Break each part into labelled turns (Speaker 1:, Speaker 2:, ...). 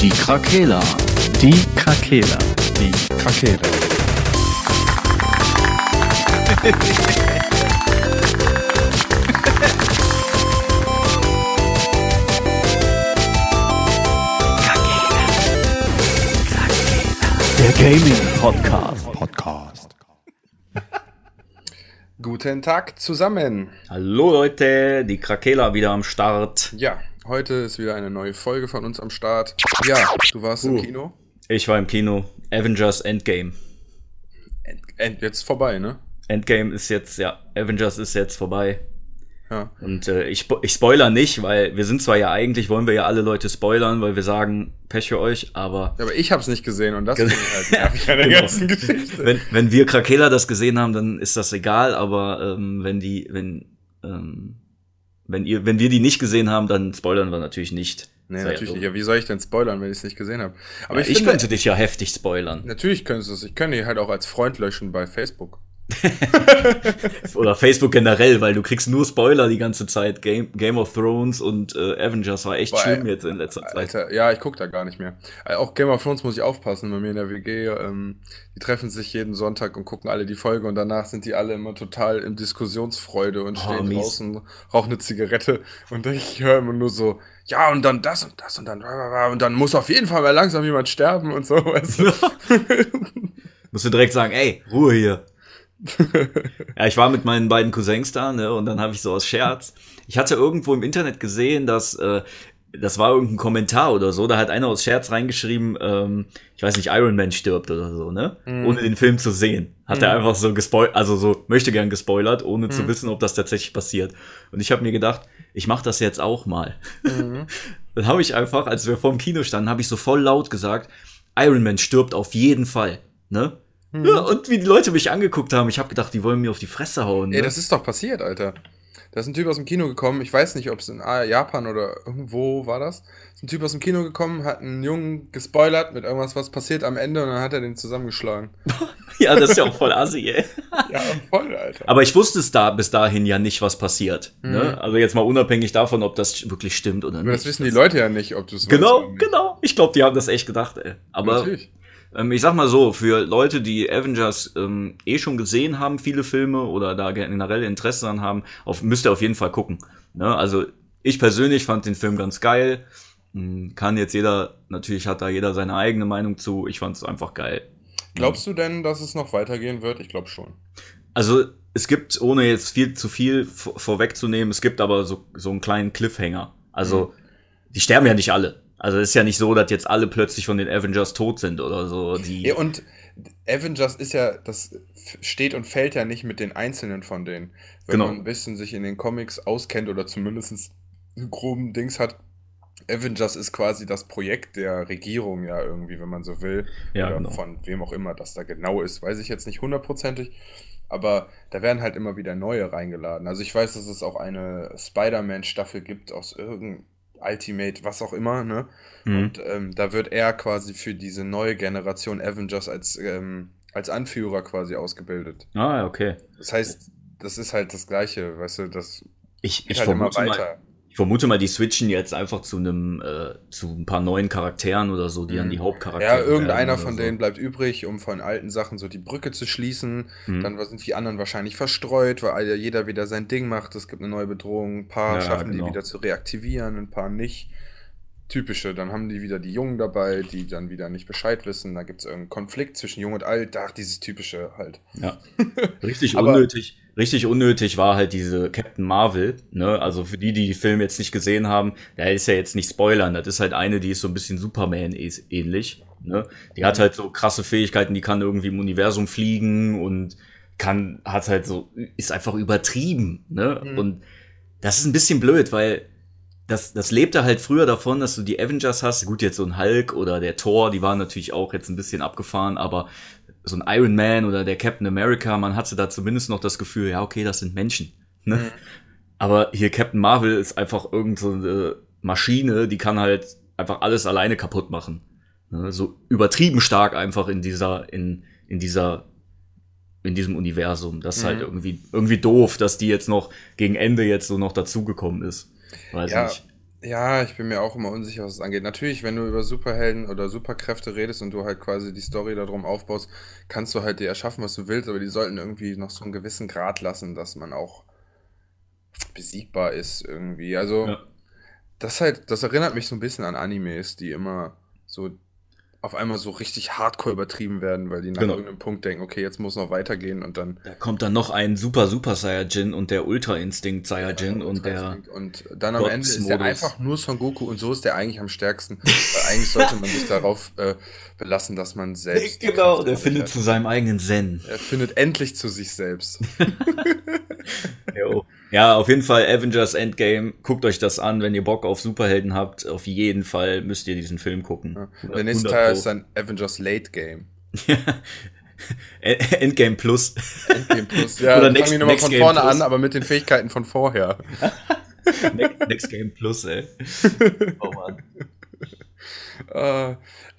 Speaker 1: Die Krakela.
Speaker 2: Die Krakela.
Speaker 3: Die Krakela.
Speaker 2: Der Gaming Podcast.
Speaker 3: Podcast. Guten Tag zusammen.
Speaker 1: Hallo Leute, die Krakela wieder am Start.
Speaker 3: Ja, heute ist wieder eine neue Folge von uns am Start. Ja, du warst im
Speaker 1: Uh.
Speaker 3: Kino.
Speaker 1: Ich war im Kino. Avengers Endgame.
Speaker 3: End, end, jetzt vorbei, ne?
Speaker 1: Endgame ist jetzt, ja, Avengers ist jetzt vorbei.
Speaker 3: Ja.
Speaker 1: Und äh, ich, ich spoiler nicht, weil wir sind zwar ja eigentlich, wollen wir ja alle Leute spoilern, weil wir sagen, Pech für euch, aber
Speaker 3: Ja, Aber ich hab's nicht gesehen und das ich halt nervig an der
Speaker 1: Genau.
Speaker 3: ganzen Geschichte.
Speaker 1: wenn, wenn wir Krakela das gesehen haben, dann ist das egal, aber ähm, wenn die, wenn, ähm, wenn ihr, wenn wir die nicht gesehen haben, dann spoilern wir natürlich nicht.
Speaker 3: Nee,
Speaker 1: Sei ja
Speaker 3: natürlich
Speaker 1: dumm.
Speaker 3: nicht. Ja, wie soll ich denn spoilern, wenn ich es nicht gesehen habe? Aber
Speaker 1: Ja,
Speaker 3: ich,
Speaker 1: ich,
Speaker 3: finde,
Speaker 1: könnte dich ja heftig spoilern.
Speaker 3: Natürlich könntest du es. Ich kann die halt auch als Freund löschen bei Facebook.
Speaker 1: Oder Facebook generell, weil du kriegst nur Spoiler die ganze Zeit. Game, Game of Thrones und äh, Avengers war echt
Speaker 3: Boah,
Speaker 1: schlimm jetzt in letzter Zeit.
Speaker 3: Alter, ja, ich guck da gar nicht mehr. Äh, Auch Game of Thrones muss ich aufpassen bei mir in der WG. Ähm, die treffen sich jeden Sonntag und gucken alle die Folge und danach sind die alle immer total in Diskussionsfreude und
Speaker 1: Oh,
Speaker 3: stehen
Speaker 1: mies.
Speaker 3: draußen, rauchen eine Zigarette und ich höre immer nur so, ja und dann das und das und dann und dann muss auf jeden Fall mal langsam jemand sterben und so. Weißt du?
Speaker 1: Musst du direkt sagen, ey, Ruhe hier. Ja, ich war mit meinen beiden Cousins da, ne, und dann habe ich so aus Scherz. Ich hatte irgendwo im Internet gesehen, dass äh, das war irgendein Kommentar oder so, da hat einer aus Scherz reingeschrieben, ähm, ich weiß nicht, Iron Man stirbt oder so, ne? Ohne den Film zu sehen. Hat er einfach so gespoilert, also so möchte gern gespoilert, ohne zu wissen, ob das tatsächlich passiert. Und ich habe mir gedacht, ich mache das jetzt auch mal. Dann habe ich einfach, als wir vorm Kino standen, habe ich so voll laut gesagt, Iron Man stirbt auf jeden Fall, ne? Ja, und wie die Leute mich angeguckt haben, ich habe gedacht, die wollen mir auf die Fresse hauen. Ne?
Speaker 3: Ey, das ist doch passiert, Alter. Da ist ein Typ aus dem Kino gekommen, ich weiß nicht, ob es in Japan oder irgendwo war das. Ist ein Typ aus dem Kino gekommen, hat einen Jungen gespoilert mit irgendwas, was passiert am Ende und dann hat er den zusammengeschlagen.
Speaker 1: ja, das ist ja auch voll assi, ey.
Speaker 3: Ja, voll, Alter.
Speaker 1: Aber ich wusste es da bis dahin ja nicht, was passiert.
Speaker 3: Mhm.
Speaker 1: Ne? Also jetzt mal unabhängig davon, ob das wirklich stimmt oder
Speaker 3: Aber
Speaker 1: nicht.
Speaker 3: das wissen die Leute ja nicht, ob du es
Speaker 1: Genau, genau. Ich glaube, die haben das echt gedacht, ey. Aber
Speaker 3: Natürlich.
Speaker 1: Ähm, ich sag mal so, für Leute, die Avengers ähm, eh schon gesehen haben, viele Filme oder da generell Interesse dran haben, auf, müsst ihr auf jeden Fall gucken. Ne? Also ich persönlich fand den Film ganz geil. Hm, Kann jetzt jeder, natürlich hat da jeder seine eigene Meinung zu. Ich fand es einfach geil.
Speaker 3: Glaubst du denn, dass es noch weitergehen wird? Ich glaube schon.
Speaker 1: Also es gibt, ohne jetzt viel zu viel vor, vorwegzunehmen, es gibt aber so, so einen kleinen Cliffhanger. Also die sterben ja nicht alle. Also es ist ja nicht so, dass jetzt alle plötzlich von den Avengers tot sind oder so. Die,
Speaker 3: Ja, und Avengers ist ja, das steht und fällt ja nicht mit den Einzelnen von denen. Wenn
Speaker 1: Genau.
Speaker 3: man ein bisschen sich in den Comics auskennt oder zumindest einen groben Dings hat, Avengers ist quasi das Projekt der Regierung ja irgendwie, wenn man so will.
Speaker 1: Ja, genau.
Speaker 3: von wem auch immer das da genau ist, weiß ich jetzt nicht hundertprozentig. Aber da werden halt immer wieder neue reingeladen. Also ich weiß, dass es auch eine Spider-Man-Staffel gibt aus irgendeinem Ultimate, was auch immer, ne?
Speaker 1: Mhm.
Speaker 3: Und ähm, da wird er quasi für diese neue Generation Avengers als, ähm, als Anführer quasi ausgebildet.
Speaker 1: Ah, okay.
Speaker 3: Das heißt, das ist halt das Gleiche, weißt du, das
Speaker 1: Ich, ich,
Speaker 3: halt immer weiter.
Speaker 1: mal, vermute mal, die switchen jetzt einfach zu einem, äh, zu ein paar neuen Charakteren oder so, die
Speaker 3: Mhm.
Speaker 1: an die Hauptcharaktere
Speaker 3: Ja, irgendeiner von
Speaker 1: so.
Speaker 3: denen bleibt übrig, um von alten Sachen so die Brücke zu schließen.
Speaker 1: Mhm.
Speaker 3: Dann sind die anderen wahrscheinlich verstreut, weil jeder wieder sein Ding macht. Es gibt eine neue Bedrohung. Ein paar
Speaker 1: Ja,
Speaker 3: schaffen
Speaker 1: genau.
Speaker 3: die wieder zu reaktivieren, ein paar nicht. Typische. Dann haben die wieder die Jungen dabei, die dann wieder nicht Bescheid wissen. Da gibt es irgendeinen Konflikt zwischen Jung und Alt. Ach, dieses Typische halt.
Speaker 1: Ja. Richtig unnötig. Richtig unnötig war halt diese Captain Marvel, ne? Also für die, die die Film jetzt nicht gesehen haben, der ist ja jetzt nicht spoilern. Das ist halt eine, die ist so ein bisschen Superman ähnlich, ne? Die hat halt so krasse Fähigkeiten, die kann irgendwie im Universum fliegen und kann, hat halt so, ist einfach übertrieben, ne?
Speaker 3: Mhm.
Speaker 1: Und das ist ein bisschen blöd, weil das, das lebte halt früher davon, dass du die Avengers hast. Gut, jetzt so ein Hulk oder der Thor, die waren natürlich auch jetzt ein bisschen abgefahren, aber so ein Iron Man oder der Captain America, man hatte da zumindest noch das Gefühl, ja, okay, das sind Menschen. Ne?
Speaker 3: Mhm.
Speaker 1: Aber hier Captain Marvel ist einfach irgend so eine Maschine, die kann halt einfach alles alleine kaputt machen. Ne? So übertrieben stark einfach in dieser, in, in dieser, in diesem Universum. Das ist halt
Speaker 3: Mhm.
Speaker 1: irgendwie, irgendwie doof, dass die jetzt noch gegen Ende jetzt so noch dazugekommen ist. Weiß
Speaker 3: Ja,
Speaker 1: nicht.
Speaker 3: Ja, ich bin mir auch immer unsicher, was es angeht. Natürlich, wenn du über Superhelden oder Superkräfte redest und du halt quasi die Story darum aufbaust, kannst du halt dir erschaffen, was du willst, aber die sollten irgendwie noch so einen gewissen Grad lassen, dass man auch besiegbar ist irgendwie. Also,
Speaker 1: Ja.
Speaker 3: das halt, das erinnert mich so ein bisschen an Animes, die immer so auf einmal so richtig hardcore übertrieben werden, weil die nach
Speaker 1: Genau.
Speaker 3: irgendeinem Punkt denken, okay, jetzt muss noch weitergehen und dann
Speaker 1: Da kommt dann noch ein Super Super Saiyajin und der Ultra Instinct Saiyajin und der.
Speaker 3: und dann am Ende ist der einfach nur Son Goku und so ist der eigentlich am stärksten. Weil eigentlich sollte man sich darauf äh, belassen, dass man selbst. die
Speaker 1: Genau, der findet
Speaker 3: hat.
Speaker 1: zu seinem eigenen Zen.
Speaker 3: Er findet endlich zu sich selbst.
Speaker 1: Jo. Ja, auf jeden Fall Avengers Endgame. Guckt euch das an, wenn ihr Bock auf Superhelden habt. Auf jeden Fall müsst ihr diesen Film gucken.
Speaker 3: Ja.
Speaker 1: 100
Speaker 3: Der nächste
Speaker 1: 100
Speaker 3: Teil ist dann Avengers Late Game.
Speaker 1: Endgame Plus.
Speaker 3: Endgame Plus. Ja,
Speaker 1: Oder
Speaker 3: dann
Speaker 1: Next-
Speaker 3: fangen wir nochmal von
Speaker 1: Game
Speaker 3: vorne
Speaker 1: Plus.
Speaker 3: an, aber mit den Fähigkeiten von vorher.
Speaker 1: Next, Next Game Plus, ey. Oh Mann.
Speaker 3: Äh,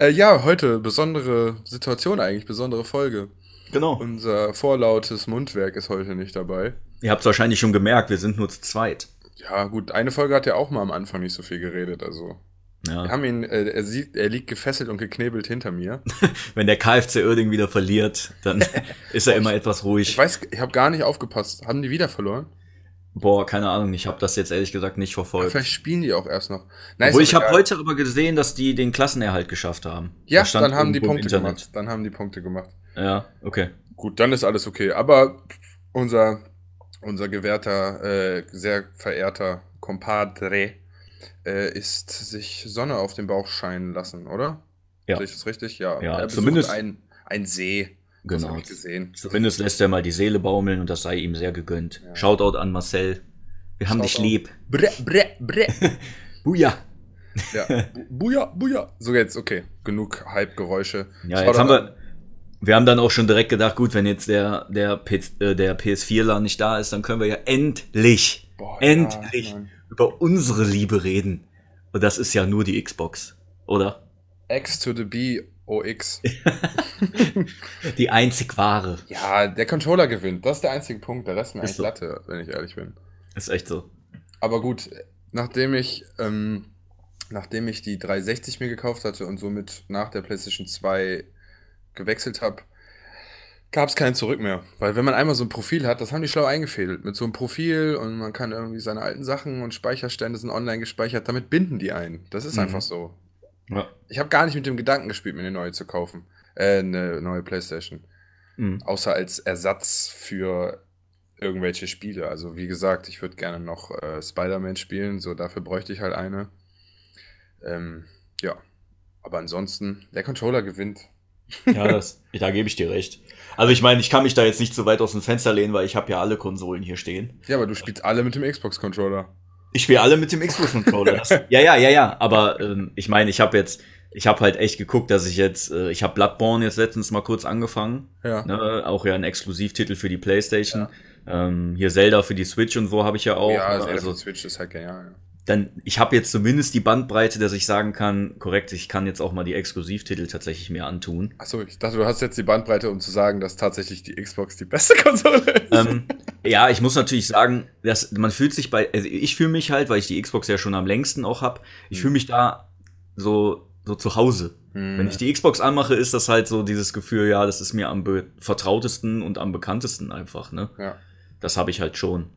Speaker 3: äh, ja, heute besondere Situation eigentlich, besondere Folge.
Speaker 1: Genau.
Speaker 3: Unser vorlautes Mundwerk ist heute nicht dabei.
Speaker 1: Ihr habt es wahrscheinlich schon gemerkt, wir sind nur zu zweit.
Speaker 3: Ja, gut, eine Folge hat ja auch mal am Anfang nicht so viel geredet, also. Wir
Speaker 1: Ja.
Speaker 3: haben ihn, äh, er, sieht, er liegt gefesselt und geknebelt hinter mir.
Speaker 1: Wenn der KFC Oerding wieder verliert, dann ist er immer etwas
Speaker 3: Ich
Speaker 1: ruhig.
Speaker 3: weiß, ich habe gar nicht aufgepasst. Haben die wieder verloren?
Speaker 1: Boah, keine Ahnung, ich habe das jetzt ehrlich gesagt nicht verfolgt.
Speaker 3: Vielleicht spielen die auch erst noch. Nein,
Speaker 1: Obwohl ich habe heute aber gesehen, dass die den Klassenerhalt geschafft haben.
Speaker 3: Ja, dann haben die Punkte gemacht. Dann haben die Punkte gemacht.
Speaker 1: Ja, okay.
Speaker 3: Gut, dann ist alles okay. Aber unser, unser gewährter, äh, sehr verehrter Compadre äh, ist sich Sonne auf den Bauch scheinen lassen, oder?
Speaker 1: Ja.
Speaker 3: Sehe ich das richtig? Ja.
Speaker 1: Ja,
Speaker 3: er
Speaker 1: zumindest-
Speaker 3: ein, ein See.
Speaker 1: Genau.
Speaker 3: habe ich gesehen.
Speaker 1: Zumindest lässt er mal die Seele baumeln und das sei ihm sehr gegönnt.
Speaker 3: Ja.
Speaker 1: Shoutout an Marcel. Wir haben dich
Speaker 3: Shoutout.
Speaker 1: lieb.
Speaker 3: Bre, bre, bre.
Speaker 1: Buja.
Speaker 3: ja. Bu- Buja, buja. So jetzt, okay. Genug Hype-Geräusche.
Speaker 1: Ja,
Speaker 3: Shoutout
Speaker 1: jetzt haben wir. Wir haben dann auch schon direkt gedacht, gut, wenn jetzt der, der, P äh, der PS4-Ler nicht da ist, dann können wir ja endlich,
Speaker 3: Boah, ja,
Speaker 1: endlich
Speaker 3: Mann.
Speaker 1: über unsere Liebe reden. Und das ist ja nur die Xbox, oder?
Speaker 3: X to the B, OX.
Speaker 1: Die einzig wahre.
Speaker 3: Ja, der Controller gewinnt. Das ist der einzige Punkt. Der Rest ist mir
Speaker 1: Ist
Speaker 3: eigentlich
Speaker 1: so.
Speaker 3: Latte, wenn ich ehrlich bin.
Speaker 1: Ist echt so.
Speaker 3: Aber gut, nachdem ich, ähm, nachdem ich die 360 mir gekauft hatte und somit nach der PlayStation 2 gewechselt habe, gab es kein Zurück mehr. Weil wenn man einmal so ein Profil hat, das haben die schlau eingefädelt. Mit so einem Profil und man kann irgendwie seine alten Sachen und Speicherstände sind online gespeichert, damit binden die ein. Das ist
Speaker 1: Mhm.
Speaker 3: einfach so.
Speaker 1: Ja.
Speaker 3: Ich habe gar nicht mit dem Gedanken gespielt, mir eine neue zu kaufen. Äh, eine neue PlayStation.
Speaker 1: Mhm.
Speaker 3: Außer als Ersatz für irgendwelche Spiele. Also wie gesagt, ich würde gerne noch äh, Spider-Man spielen, so dafür bräuchte ich halt eine. Ähm, ja. Aber ansonsten, der Controller gewinnt.
Speaker 1: Ja, das, da gebe ich dir recht. Also ich meine, ich kann mich da jetzt nicht so weit aus dem Fenster lehnen, weil ich habe ja alle Konsolen hier stehen.
Speaker 3: Ja, aber du spielst alle mit dem Xbox-Controller.
Speaker 1: Ich spiele alle mit dem Xbox-Controller. Ja, ja, ja, ja. Aber ähm, ich meine, ich habe jetzt, ich habe halt echt geguckt, dass ich jetzt, äh, ich habe Bloodborne jetzt letztens mal kurz angefangen.
Speaker 3: Ja.
Speaker 1: Ne? Auch ja ein Exklusivtitel für die PlayStation. Ähm, hier Zelda für die Switch und so habe ich ja auch.
Speaker 3: ja,
Speaker 1: ne?
Speaker 3: also,
Speaker 1: also
Speaker 3: Switch ist halt genial. Ja.
Speaker 1: Dann, ich habe jetzt zumindest die Bandbreite, dass ich sagen kann, korrekt, ich kann jetzt auch mal die Exklusivtitel tatsächlich mir antun.
Speaker 3: Achso, ich dachte, du hast jetzt die Bandbreite, um zu sagen, dass tatsächlich die Xbox die beste Konsole ist.
Speaker 1: ähm, ja, ich muss natürlich sagen, dass man fühlt sich bei, also ich fühle mich halt, weil ich die Xbox ja schon am längsten auch hab, ich
Speaker 3: Hm.
Speaker 1: fühle mich da so so zu Hause.
Speaker 3: Hm.
Speaker 1: Wenn ich die Xbox anmache, ist das halt so dieses Gefühl, ja, das ist mir am vertrautesten und am bekanntesten einfach, ne?
Speaker 3: ja.
Speaker 1: Das habe ich halt schon.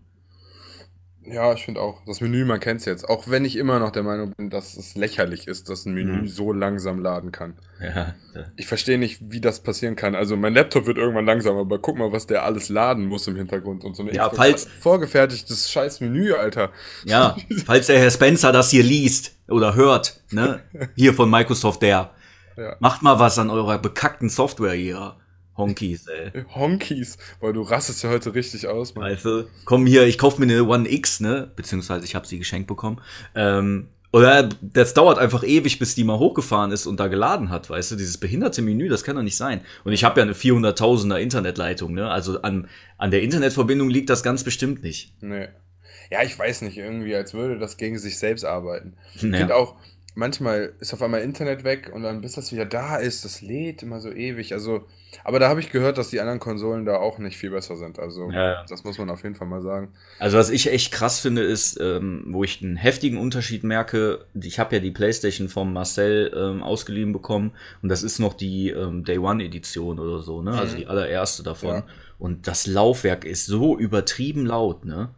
Speaker 3: Ja, ich finde auch. Das Menü, man kennt es jetzt. Auch wenn ich immer noch der Meinung bin, dass es lächerlich ist, dass ein Menü
Speaker 1: Mhm.
Speaker 3: so langsam laden kann.
Speaker 1: Ja,
Speaker 3: Ich verstehe nicht, wie das passieren kann. Also mein Laptop wird irgendwann langsamer, aber guck mal, was der alles laden muss im Hintergrund und so eine
Speaker 1: Ja,
Speaker 3: Xbox
Speaker 1: falls-
Speaker 3: vorgefertigtes scheiß Menü, Alter.
Speaker 1: ja, falls der Herr Spencer das hier liest oder hört, ne? Hier von Microsoft, der
Speaker 3: Ja.
Speaker 1: macht mal was an eurer bekackten Software hier. Honkies, ey.
Speaker 3: Honkies, weil du rastest ja heute richtig aus, Mann.
Speaker 1: Du, komm hier, ich kauf mir eine One X, ne? Beziehungsweise ich habe sie geschenkt bekommen. Ähm, oder das dauert einfach ewig, bis die mal hochgefahren ist und da geladen hat, weißt du? Dieses behinderte Menü, das kann doch nicht sein. Und ich habe ja eine 400.000er Internetleitung, ne? Also an, an der Internetverbindung liegt das ganz bestimmt nicht.
Speaker 3: Nee. Ja, ich weiß nicht, irgendwie, als würde das gegen sich selbst arbeiten. Ich
Speaker 1: Ja.
Speaker 3: finde auch, manchmal ist auf einmal Internet weg und dann bis das wieder da ist, das lädt immer so ewig. Also, aber da habe ich gehört, dass die anderen Konsolen da auch nicht viel besser sind. Also,
Speaker 1: Ja,
Speaker 3: das muss man auf jeden Fall mal sagen.
Speaker 1: Also was ich echt krass finde, ist, ähm, wo ich einen heftigen Unterschied merke, ich habe ja die Playstation vom Marcel ähm, ausgeliehen bekommen und das ist noch die ähm, Day One Edition oder so, ne? Also
Speaker 3: Mhm.
Speaker 1: die allererste davon.
Speaker 3: Ja.
Speaker 1: Und das Laufwerk ist so übertrieben laut, ne?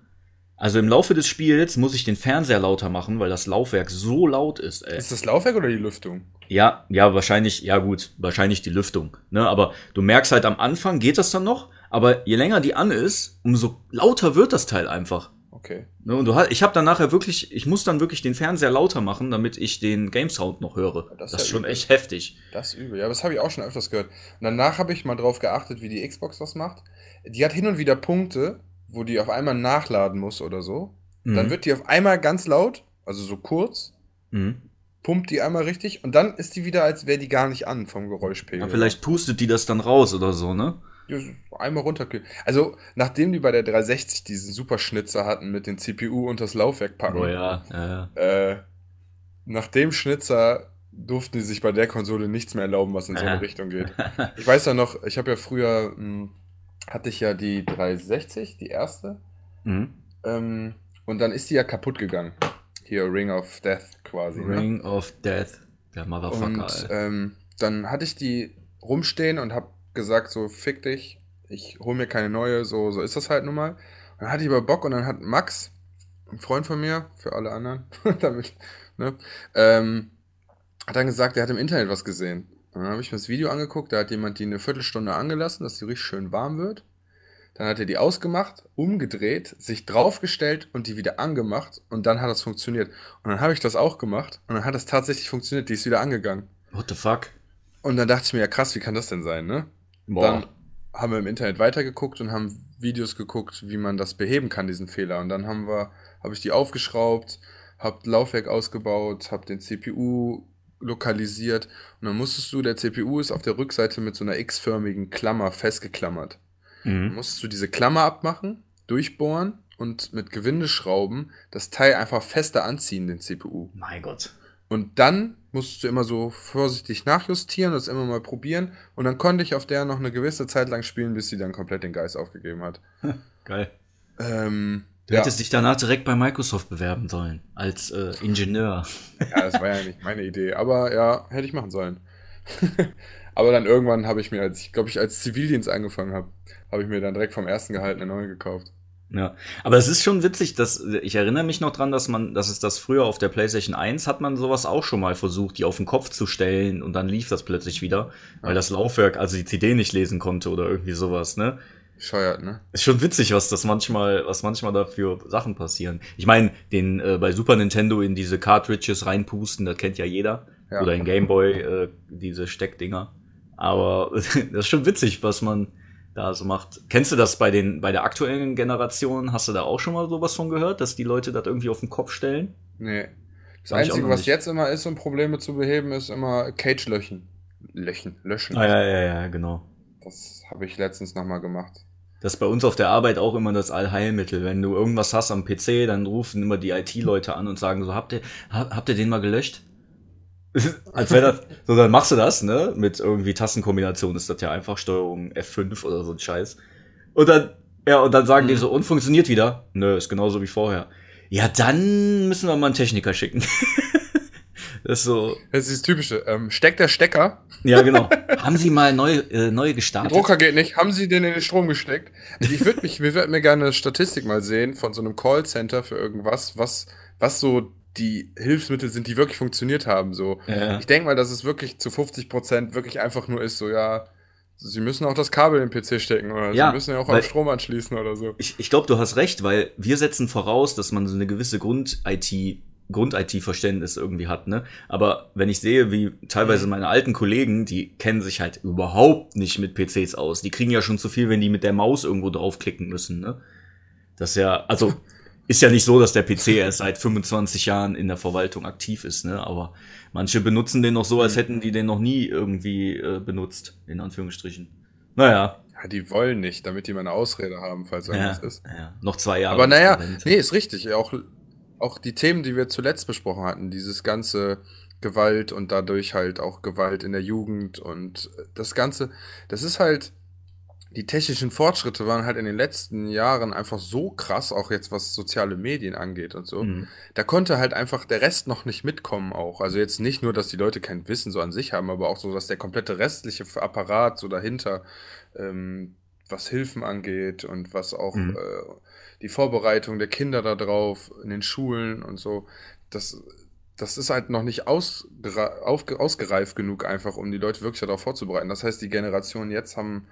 Speaker 1: Also im Laufe des Spiels muss ich den Fernseher lauter machen, weil das Laufwerk so laut ist, ey.
Speaker 3: Ist das Laufwerk oder die Lüftung?
Speaker 1: Ja, ja, wahrscheinlich, ja gut, wahrscheinlich die Lüftung. Ne? Aber du merkst halt am Anfang geht das dann noch, aber je länger die an ist, umso lauter wird das Teil einfach.
Speaker 3: Okay.
Speaker 1: Ne? Und du ich habe dann nachher wirklich, ich muss dann wirklich den Fernseher lauter machen, damit ich den Game Sound noch höre.
Speaker 3: Das
Speaker 1: Das,
Speaker 3: ist
Speaker 1: ist
Speaker 3: ja
Speaker 1: schon
Speaker 3: übel.
Speaker 1: echt heftig.
Speaker 3: Das ist übel. Ja, das habe ich auch schon öfters gehört. Und danach habe ich mal drauf geachtet, wie die Xbox das macht. Die hat hin und wieder Punkte, wo die auf einmal nachladen muss oder so. Dann
Speaker 1: Mhm.
Speaker 3: wird die auf einmal ganz laut, also so kurz,
Speaker 1: Mhm.
Speaker 3: pumpt die einmal richtig und dann ist die wieder, als wäre die gar nicht an vom Geräuschpegel.
Speaker 1: Ja, vielleicht pustet die das dann raus oder so, ne?
Speaker 3: Ja, einmal runterkühlen. Also, nachdem die bei der 360 diesen Superschnitzer hatten mit den CPU und das Laufwerk packen,
Speaker 1: Oh ja, ja, ja.
Speaker 3: äh, nach dem Schnitzer durften die sich bei der Konsole nichts mehr erlauben, was in so eine Richtung geht. Ich weiß ja noch, ich habe ja früher, mh, hatte ich ja die 360, die erste,
Speaker 1: Mhm.
Speaker 3: ähm, und dann ist die ja kaputt gegangen. Hier Ring of Death quasi. Ne?
Speaker 1: Ring of Death, der Motherfucker,
Speaker 3: Und ähm, dann hatte ich die rumstehen und habe gesagt, so fick dich, ich hole mir keine neue, so, so ist das halt nun mal. Und dann hatte ich aber Bock und dann hat Max, ein Freund von mir, für alle anderen, damit, ne, ähm, hat dann gesagt, er hat im Internet was gesehen. Und dann habe ich mir das Video angeguckt, da hat jemand die eine Viertelstunde angelassen, dass die richtig schön warm wird. Dann hat er die ausgemacht, umgedreht, sich draufgestellt und die wieder angemacht und dann hat das funktioniert. Und dann habe ich das auch gemacht und dann hat das tatsächlich funktioniert, die ist wieder angegangen.
Speaker 1: What the fuck?
Speaker 3: Und dann dachte ich mir, ja krass, wie kann das denn sein, ne? Dann haben wir im Internet weitergeguckt und haben Videos geguckt, wie man das beheben kann, diesen Fehler. Und dann haben wir, habe ich die aufgeschraubt, habe Laufwerk ausgebaut, habe den CPU lokalisiert und dann musstest du, der CPU ist auf der Rückseite mit so einer x-förmigen Klammer festgeklammert. Dann
Speaker 1: Mhm.
Speaker 3: musstest du diese Klammer abmachen, durchbohren und mit Gewindeschrauben das Teil einfach fester anziehen, den CPU.
Speaker 1: Mein Gott.
Speaker 3: Und dann musstest du immer so vorsichtig nachjustieren, das immer mal probieren. Und dann konnte ich auf der noch eine gewisse Zeit lang spielen, bis sie dann komplett den Geist aufgegeben hat.
Speaker 1: Geil.
Speaker 3: Ähm,
Speaker 1: Du
Speaker 3: ja,
Speaker 1: hättest dich danach direkt bei Microsoft bewerben sollen, als äh, Ingenieur.
Speaker 3: ja, das war ja nicht meine Idee. Aber ja, hätte ich machen sollen. aber dann irgendwann habe ich mir, als ich glaube ich, als Zivildienst angefangen habe, habe ich mir dann direkt vom ersten Gehalt eine neue gekauft.
Speaker 1: Ja, aber es ist schon witzig, dass ich erinnere mich noch dran, dass man, dass es das früher auf der PlayStation 1 hat man sowas auch schon mal versucht, die auf den Kopf zu stellen und dann lief das plötzlich wieder, weil das Laufwerk also die CD nicht lesen konnte oder irgendwie sowas, ne?
Speaker 3: Scheuert, ne?
Speaker 1: Ist schon witzig, was das manchmal, was manchmal da für Sachen passieren. Ich meine, den äh, bei Super Nintendo in diese Cartridges reinpusten, das kennt ja jeder.
Speaker 3: Ja.
Speaker 1: Oder in Game Boy äh, diese Steckdinger. Aber das ist schon witzig, was man da so macht. Kennst du das bei den bei der aktuellen Generation? Hast du da auch schon mal sowas von gehört, dass die Leute das irgendwie auf den Kopf stellen?
Speaker 3: Nee. Das
Speaker 1: Hab
Speaker 3: Einzige, was jetzt immer ist, um Probleme zu beheben, ist immer Cage-Löchen. Löchen, löschen.
Speaker 1: Ah, ja, ja, ja, genau.
Speaker 3: Das habe ich letztens nochmal gemacht.
Speaker 1: Das ist bei uns auf der Arbeit auch immer das Allheilmittel. Wenn du irgendwas hast am PC, dann rufen immer die IT-Leute an und sagen so, habt ihr, ha- habt ihr den mal gelöscht? Als wäre das, so dann machst du das, ne? Mit irgendwie Tastenkombination ist das ja einfach Steuerung F5 oder so ein Scheiß. Und dann, ja, und dann sagen die
Speaker 3: Mhm.
Speaker 1: so, und funktioniert wieder? Nö, ist genauso wie vorher. Ja, dann müssen wir mal einen Techniker schicken. das ist so,
Speaker 3: Das ist das Typische. Ähm, steckt der Stecker?
Speaker 1: ja genau. Haben Sie mal neu, äh, neu
Speaker 3: Der
Speaker 1: gestartet?
Speaker 3: Drucker geht nicht. Haben Sie den in den Strom gesteckt? Also ich würde mich, wir würden mir gerne eine Statistik mal sehen von so einem Callcenter für irgendwas, was, was so die Hilfsmittel sind, die wirklich funktioniert haben. So.
Speaker 1: Ja.
Speaker 3: Ich denke mal, dass es wirklich zu 50 Prozent wirklich einfach nur ist, so ja, Sie müssen auch das Kabel in den PC stecken oder
Speaker 1: Ja,
Speaker 3: Sie müssen ja auch am Strom anschließen oder so.
Speaker 1: Ich, ich glaube, du hast recht, weil wir setzen voraus, dass man so eine gewisse Grund-IT, Grund-IT-Verständnis irgendwie hat, ne? Aber wenn ich sehe, wie teilweise meine alten Kollegen, die kennen sich halt überhaupt nicht mit PCs aus. Die kriegen ja schon zu viel, wenn die mit der Maus irgendwo draufklicken müssen, ne? Das ist ja, also, ist ja nicht so, dass der PC erst seit 25 Jahren in der Verwaltung aktiv ist, ne? Aber manche benutzen den noch so, als hätten die den noch nie irgendwie äh, benutzt, in Anführungsstrichen. Naja,
Speaker 3: Ja, die wollen nicht, damit die mal eine Ausrede haben, falls
Speaker 1: ja,
Speaker 3: irgendwas ist.
Speaker 1: ja, noch zwei Jahre.
Speaker 3: Aber naja, nee, ist richtig. Auch, auch die Themen, die wir zuletzt besprochen hatten, dieses ganze Gewalt und dadurch halt auch Gewalt in der Jugend und das Ganze, das ist halt, die technischen Fortschritte waren halt in den letzten Jahren einfach so krass, auch jetzt was soziale Medien angeht und so.
Speaker 1: Mhm.
Speaker 3: Da konnte halt einfach der Rest noch nicht mitkommen auch. Also jetzt nicht nur, dass die Leute kein Wissen so an sich haben, aber auch so, dass der komplette restliche Apparat so dahinter, ähm, was Hilfen angeht und was auch
Speaker 1: Mhm.
Speaker 3: äh, die Vorbereitung der Kinder darauf in den Schulen und so, das, das ist halt noch nicht ausgereift genug einfach, um die Leute wirklich darauf vorzubereiten. Das heißt, die Generationen jetzt haben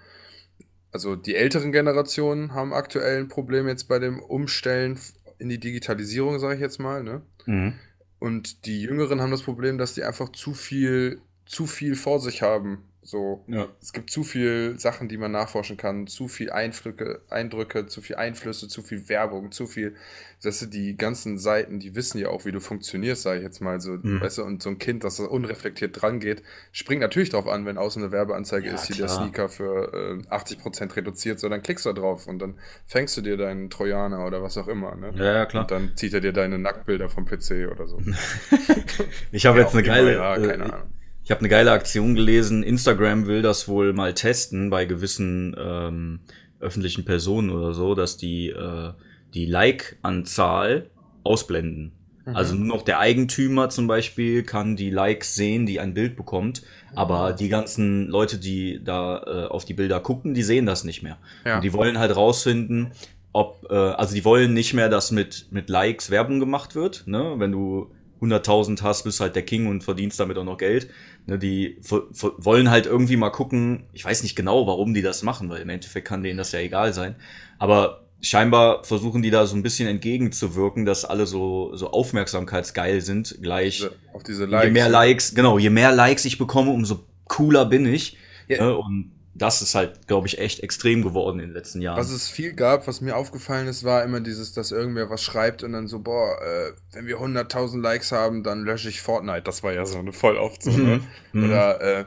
Speaker 3: also die älteren Generationen haben aktuell ein Problem jetzt bei dem Umstellen in die Digitalisierung, sage ich jetzt mal, ne?
Speaker 1: Mhm.
Speaker 3: Und die Jüngeren haben das Problem, dass die einfach zu viel, zu viel vor sich haben. So,
Speaker 1: Ja.
Speaker 3: es gibt zu viel Sachen, die man nachforschen kann, zu viel Eindrücke, Eindrücke, zu viel Einflüsse, zu viel Werbung, zu viel. Das sind die ganzen Seiten, die wissen ja auch, wie du funktionierst, sage ich jetzt mal so,
Speaker 1: Mhm.
Speaker 3: weißt du, und so ein Kind, das da unreflektiert dran geht, springt natürlich drauf an, wenn außen eine Werbeanzeige
Speaker 1: Ja,
Speaker 3: ist, hier der
Speaker 1: klar.
Speaker 3: Sneaker für äh, 80% reduziert, so dann klickst du da drauf und dann fängst du dir deinen Trojaner oder was auch immer, ne?
Speaker 1: Ja, ja, klar.
Speaker 3: Und dann zieht er dir deine Nacktbilder vom PC oder so.
Speaker 1: Ich habe
Speaker 3: Ja,
Speaker 1: jetzt eine
Speaker 3: auch immer,
Speaker 1: geile,
Speaker 3: ja, keine
Speaker 1: äh,
Speaker 3: Ahnung.
Speaker 1: Ich habe eine geile Aktion gelesen. Instagram will das wohl mal testen bei gewissen ähm, öffentlichen Personen oder so, dass die äh, die Like-Anzahl ausblenden.
Speaker 3: Mhm.
Speaker 1: Also nur noch der Eigentümer zum Beispiel kann die Likes sehen, die ein Bild bekommt, aber die ganzen Leute, die da äh, auf die Bilder gucken, die sehen das nicht mehr.
Speaker 3: Ja.
Speaker 1: Und die wollen halt rausfinden, ob, äh, also die wollen nicht mehr, dass mit, mit Likes Werbung gemacht wird, ne? Wenn du 100.000 hast, bist halt der King und verdienst damit auch noch Geld. Ne, die wollen halt irgendwie mal gucken, ich weiß nicht genau, warum die das machen, weil im Endeffekt kann denen das ja egal sein. Aber scheinbar versuchen die da so ein bisschen entgegenzuwirken, dass alle so, so aufmerksamkeitsgeil sind, gleich.
Speaker 3: Auf diese
Speaker 1: Je
Speaker 3: Likes.
Speaker 1: mehr Likes, genau, je mehr Likes ich bekomme, umso cooler bin ich.
Speaker 3: Ja.
Speaker 1: Ne, und das ist halt, glaube ich, echt extrem geworden in den letzten Jahren.
Speaker 3: Was es viel gab, was mir aufgefallen ist, war immer dieses, dass irgendwer was schreibt und dann so, boah, äh, wenn wir 100.000 Likes haben, dann lösche ich Fortnite. Das war ja so eine voll oft so, ne?
Speaker 1: Mhm.
Speaker 3: Oder, äh,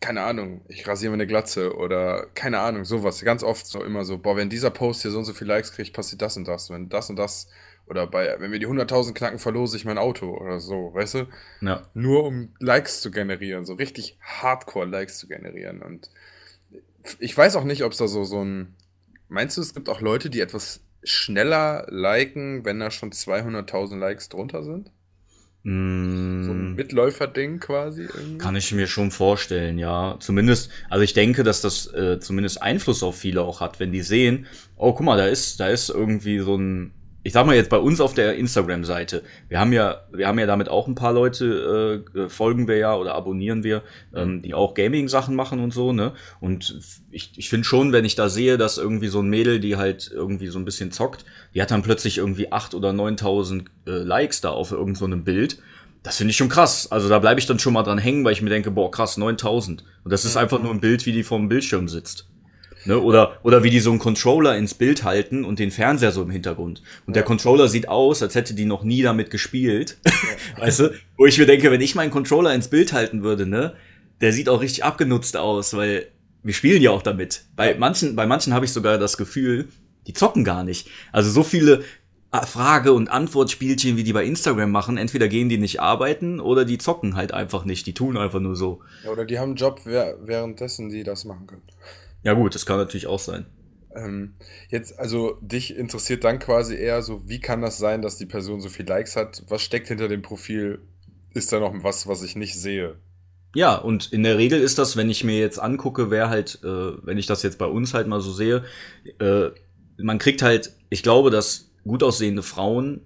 Speaker 3: keine Ahnung, ich rasiere meine Glatze oder keine Ahnung, sowas. Ganz oft so immer so, boah, wenn dieser Post hier so und so viele Likes kriegt, passiert das und das. Wenn das und das, oder bei, wenn wir die 100.000 knacken, verlose ich mein Auto oder so, weißt du?
Speaker 1: Ja.
Speaker 3: nur um Likes zu generieren, so richtig Hardcore-Likes zu generieren. Und ich weiß auch nicht, ob es da so, so ein. Meinst du, es gibt auch Leute, die etwas schneller liken, wenn da schon 200.000 Likes drunter sind? So ein
Speaker 1: Mm,
Speaker 3: Mitläufer-Ding quasi irgendwie?
Speaker 1: Kann ich mir schon vorstellen, ja. Zumindest, also ich denke, dass das äh, zumindest Einfluss auf viele auch hat, wenn die sehen, oh, guck mal, da ist, da ist irgendwie so ein, ich sag mal jetzt bei uns auf der Instagram-Seite, wir haben ja, wir haben ja damit auch ein paar Leute, äh, äh, folgen wir ja oder abonnieren wir, ähm, die auch Gaming-Sachen machen und so, ne? Und ich, ich finde schon, wenn ich da sehe, dass irgendwie so ein Mädel, die halt irgendwie so ein bisschen zockt, die hat dann plötzlich irgendwie 8.000 oder 9.000 äh, Likes da auf irgendeinem so einem Bild. Das finde ich schon krass. Also da bleibe ich dann schon mal dran hängen, weil ich mir denke, boah, krass, 9000. Und das ist einfach nur ein Bild, wie die vorm Bildschirm sitzt. Ne? Oder, oder wie die so einen Controller ins Bild halten und den Fernseher so im Hintergrund. Und der Controller sieht aus, als hätte die noch nie damit gespielt. weißt du? Wo ich mir denke, wenn ich meinen Controller ins Bild halten würde, ne, der sieht auch richtig abgenutzt aus, weil wir spielen ja auch damit. Bei manchen, bei manchen habe ich sogar das Gefühl, die zocken gar nicht. Also so viele Frage- und Antwortspielchen, wie die bei Instagram machen, entweder gehen die nicht arbeiten oder die zocken halt einfach nicht. Die tun einfach nur so.
Speaker 3: Ja, oder die haben einen Job, währenddessen die das machen können.
Speaker 1: Ja gut, das kann natürlich auch sein.
Speaker 3: Ähm, jetzt, also dich interessiert dann quasi eher so, wie kann das sein, dass die Person so viel Likes hat? Was steckt hinter dem Profil? Ist da noch was, was ich nicht sehe?
Speaker 1: Ja, und in der Regel ist das, wenn ich mir jetzt angucke, wer halt, äh, wenn ich das jetzt bei uns halt mal so sehe, äh, man kriegt halt, ich glaube, dass gut aussehende Frauen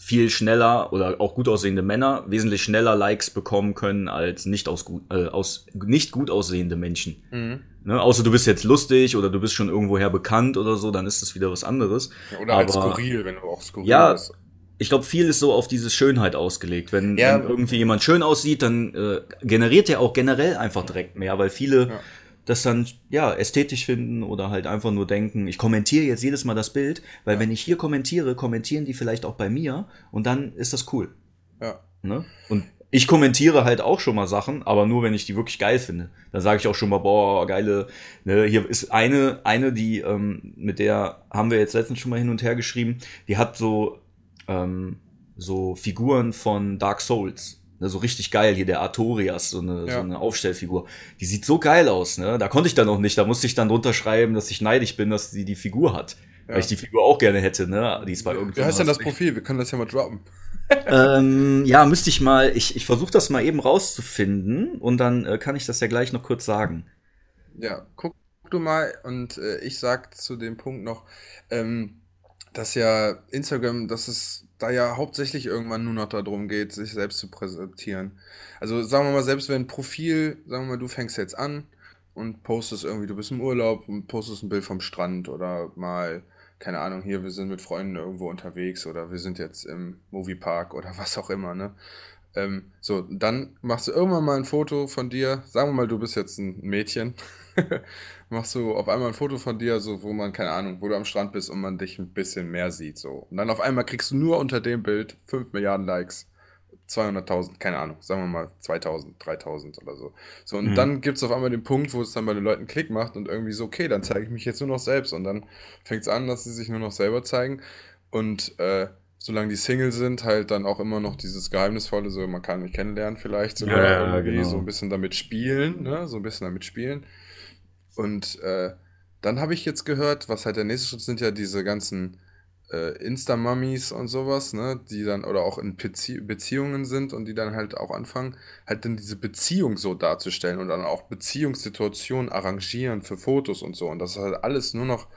Speaker 1: viel schneller oder auch gut aussehende Männer wesentlich schneller Likes bekommen können als nicht aus gut, äh, aus nicht gut aussehende Menschen.
Speaker 3: Mhm.
Speaker 1: Ne? Außer du bist jetzt lustig oder du bist schon irgendwoher bekannt oder so, dann ist das wieder was anderes.
Speaker 3: Oder als
Speaker 1: Aber-
Speaker 3: skurril, wenn du auch skurril
Speaker 1: Ja,
Speaker 3: bist.
Speaker 1: Ich glaube, viel ist so auf diese Schönheit ausgelegt. Wenn,
Speaker 3: Ja.
Speaker 1: wenn irgendwie jemand schön aussieht, dann äh, generiert der auch generell einfach direkt mehr, weil viele
Speaker 3: Ja.
Speaker 1: Das dann ja ästhetisch finden oder halt einfach nur denken, ich kommentiere jetzt jedes Mal das Bild, weil wenn ich hier kommentiere, kommentieren die vielleicht auch bei mir und dann ist das cool.
Speaker 3: Ja.
Speaker 1: Ne? Und ich kommentiere halt auch schon mal Sachen, aber nur wenn ich die wirklich geil finde. Dann sage ich auch schon mal, boah, geile, ne, hier ist eine, eine, die, ähm, mit der haben wir jetzt letztens schon mal hin und her geschrieben, die hat so, ähm, so Figuren von Dark Souls. Ne, so richtig geil, hier der Artorias, so eine,
Speaker 3: Ja.
Speaker 1: so eine Aufstellfigur. Die sieht so geil aus, ne? Da konnte ich dann noch nicht, da musste ich dann drunter schreiben, dass ich neidisch bin, dass sie die Figur hat.
Speaker 3: Ja.
Speaker 1: Weil ich die Figur auch gerne hätte, ne? Die ist bei
Speaker 3: Wie heißt denn das Profil? Wir können das ja mal droppen.
Speaker 1: ähm, ja, müsste ich mal, ich, ich versuche das mal eben rauszufinden und dann äh, kann ich das ja gleich noch kurz sagen.
Speaker 3: Ja, guck du mal und äh, ich sag zu dem Punkt noch, ähm, dass ja Instagram, dass es da ja hauptsächlich irgendwann nur noch darum geht, sich selbst zu präsentieren. Also sagen wir mal, selbst wenn ein Profil, sagen wir mal, du fängst jetzt an und postest irgendwie, du bist im Urlaub und postest ein Bild vom Strand oder mal, keine Ahnung, hier, wir sind mit Freunden irgendwo unterwegs oder wir sind jetzt im Moviepark oder was auch immer, ne? Ähm, so, dann machst du irgendwann mal ein Foto von dir. Sagen wir mal, du bist jetzt ein Mädchen. machst du auf einmal ein Foto von dir, so wo man, keine Ahnung, wo du am Strand bist und man dich ein bisschen mehr sieht. So. Und dann auf einmal kriegst du nur unter dem Bild 5 Milliarden Likes. 200.000, keine Ahnung, sagen wir mal 2000, 3000 oder so. So, und
Speaker 1: Mhm.
Speaker 3: dann gibt es auf einmal den Punkt, wo es dann bei den Leuten Klick macht und irgendwie so, okay, dann zeige ich mich jetzt nur noch selbst. Und dann fängt es an, dass sie sich nur noch selber zeigen. Und äh, solange die Single sind, halt dann auch immer noch dieses Geheimnisvolle, so man kann mich kennenlernen vielleicht sogar
Speaker 1: Ja, ja, genau.
Speaker 3: so ein bisschen damit spielen, ne? So ein bisschen damit spielen. Und äh, dann habe ich jetzt gehört, was halt der nächste Schritt sind ja diese ganzen äh, Insta-Mummies und sowas, ne, die dann oder auch in Bezie Beziehungen sind und die dann halt auch anfangen, halt dann diese Beziehung so darzustellen und dann auch Beziehungssituationen arrangieren für Fotos und so. Und das halt alles nur noch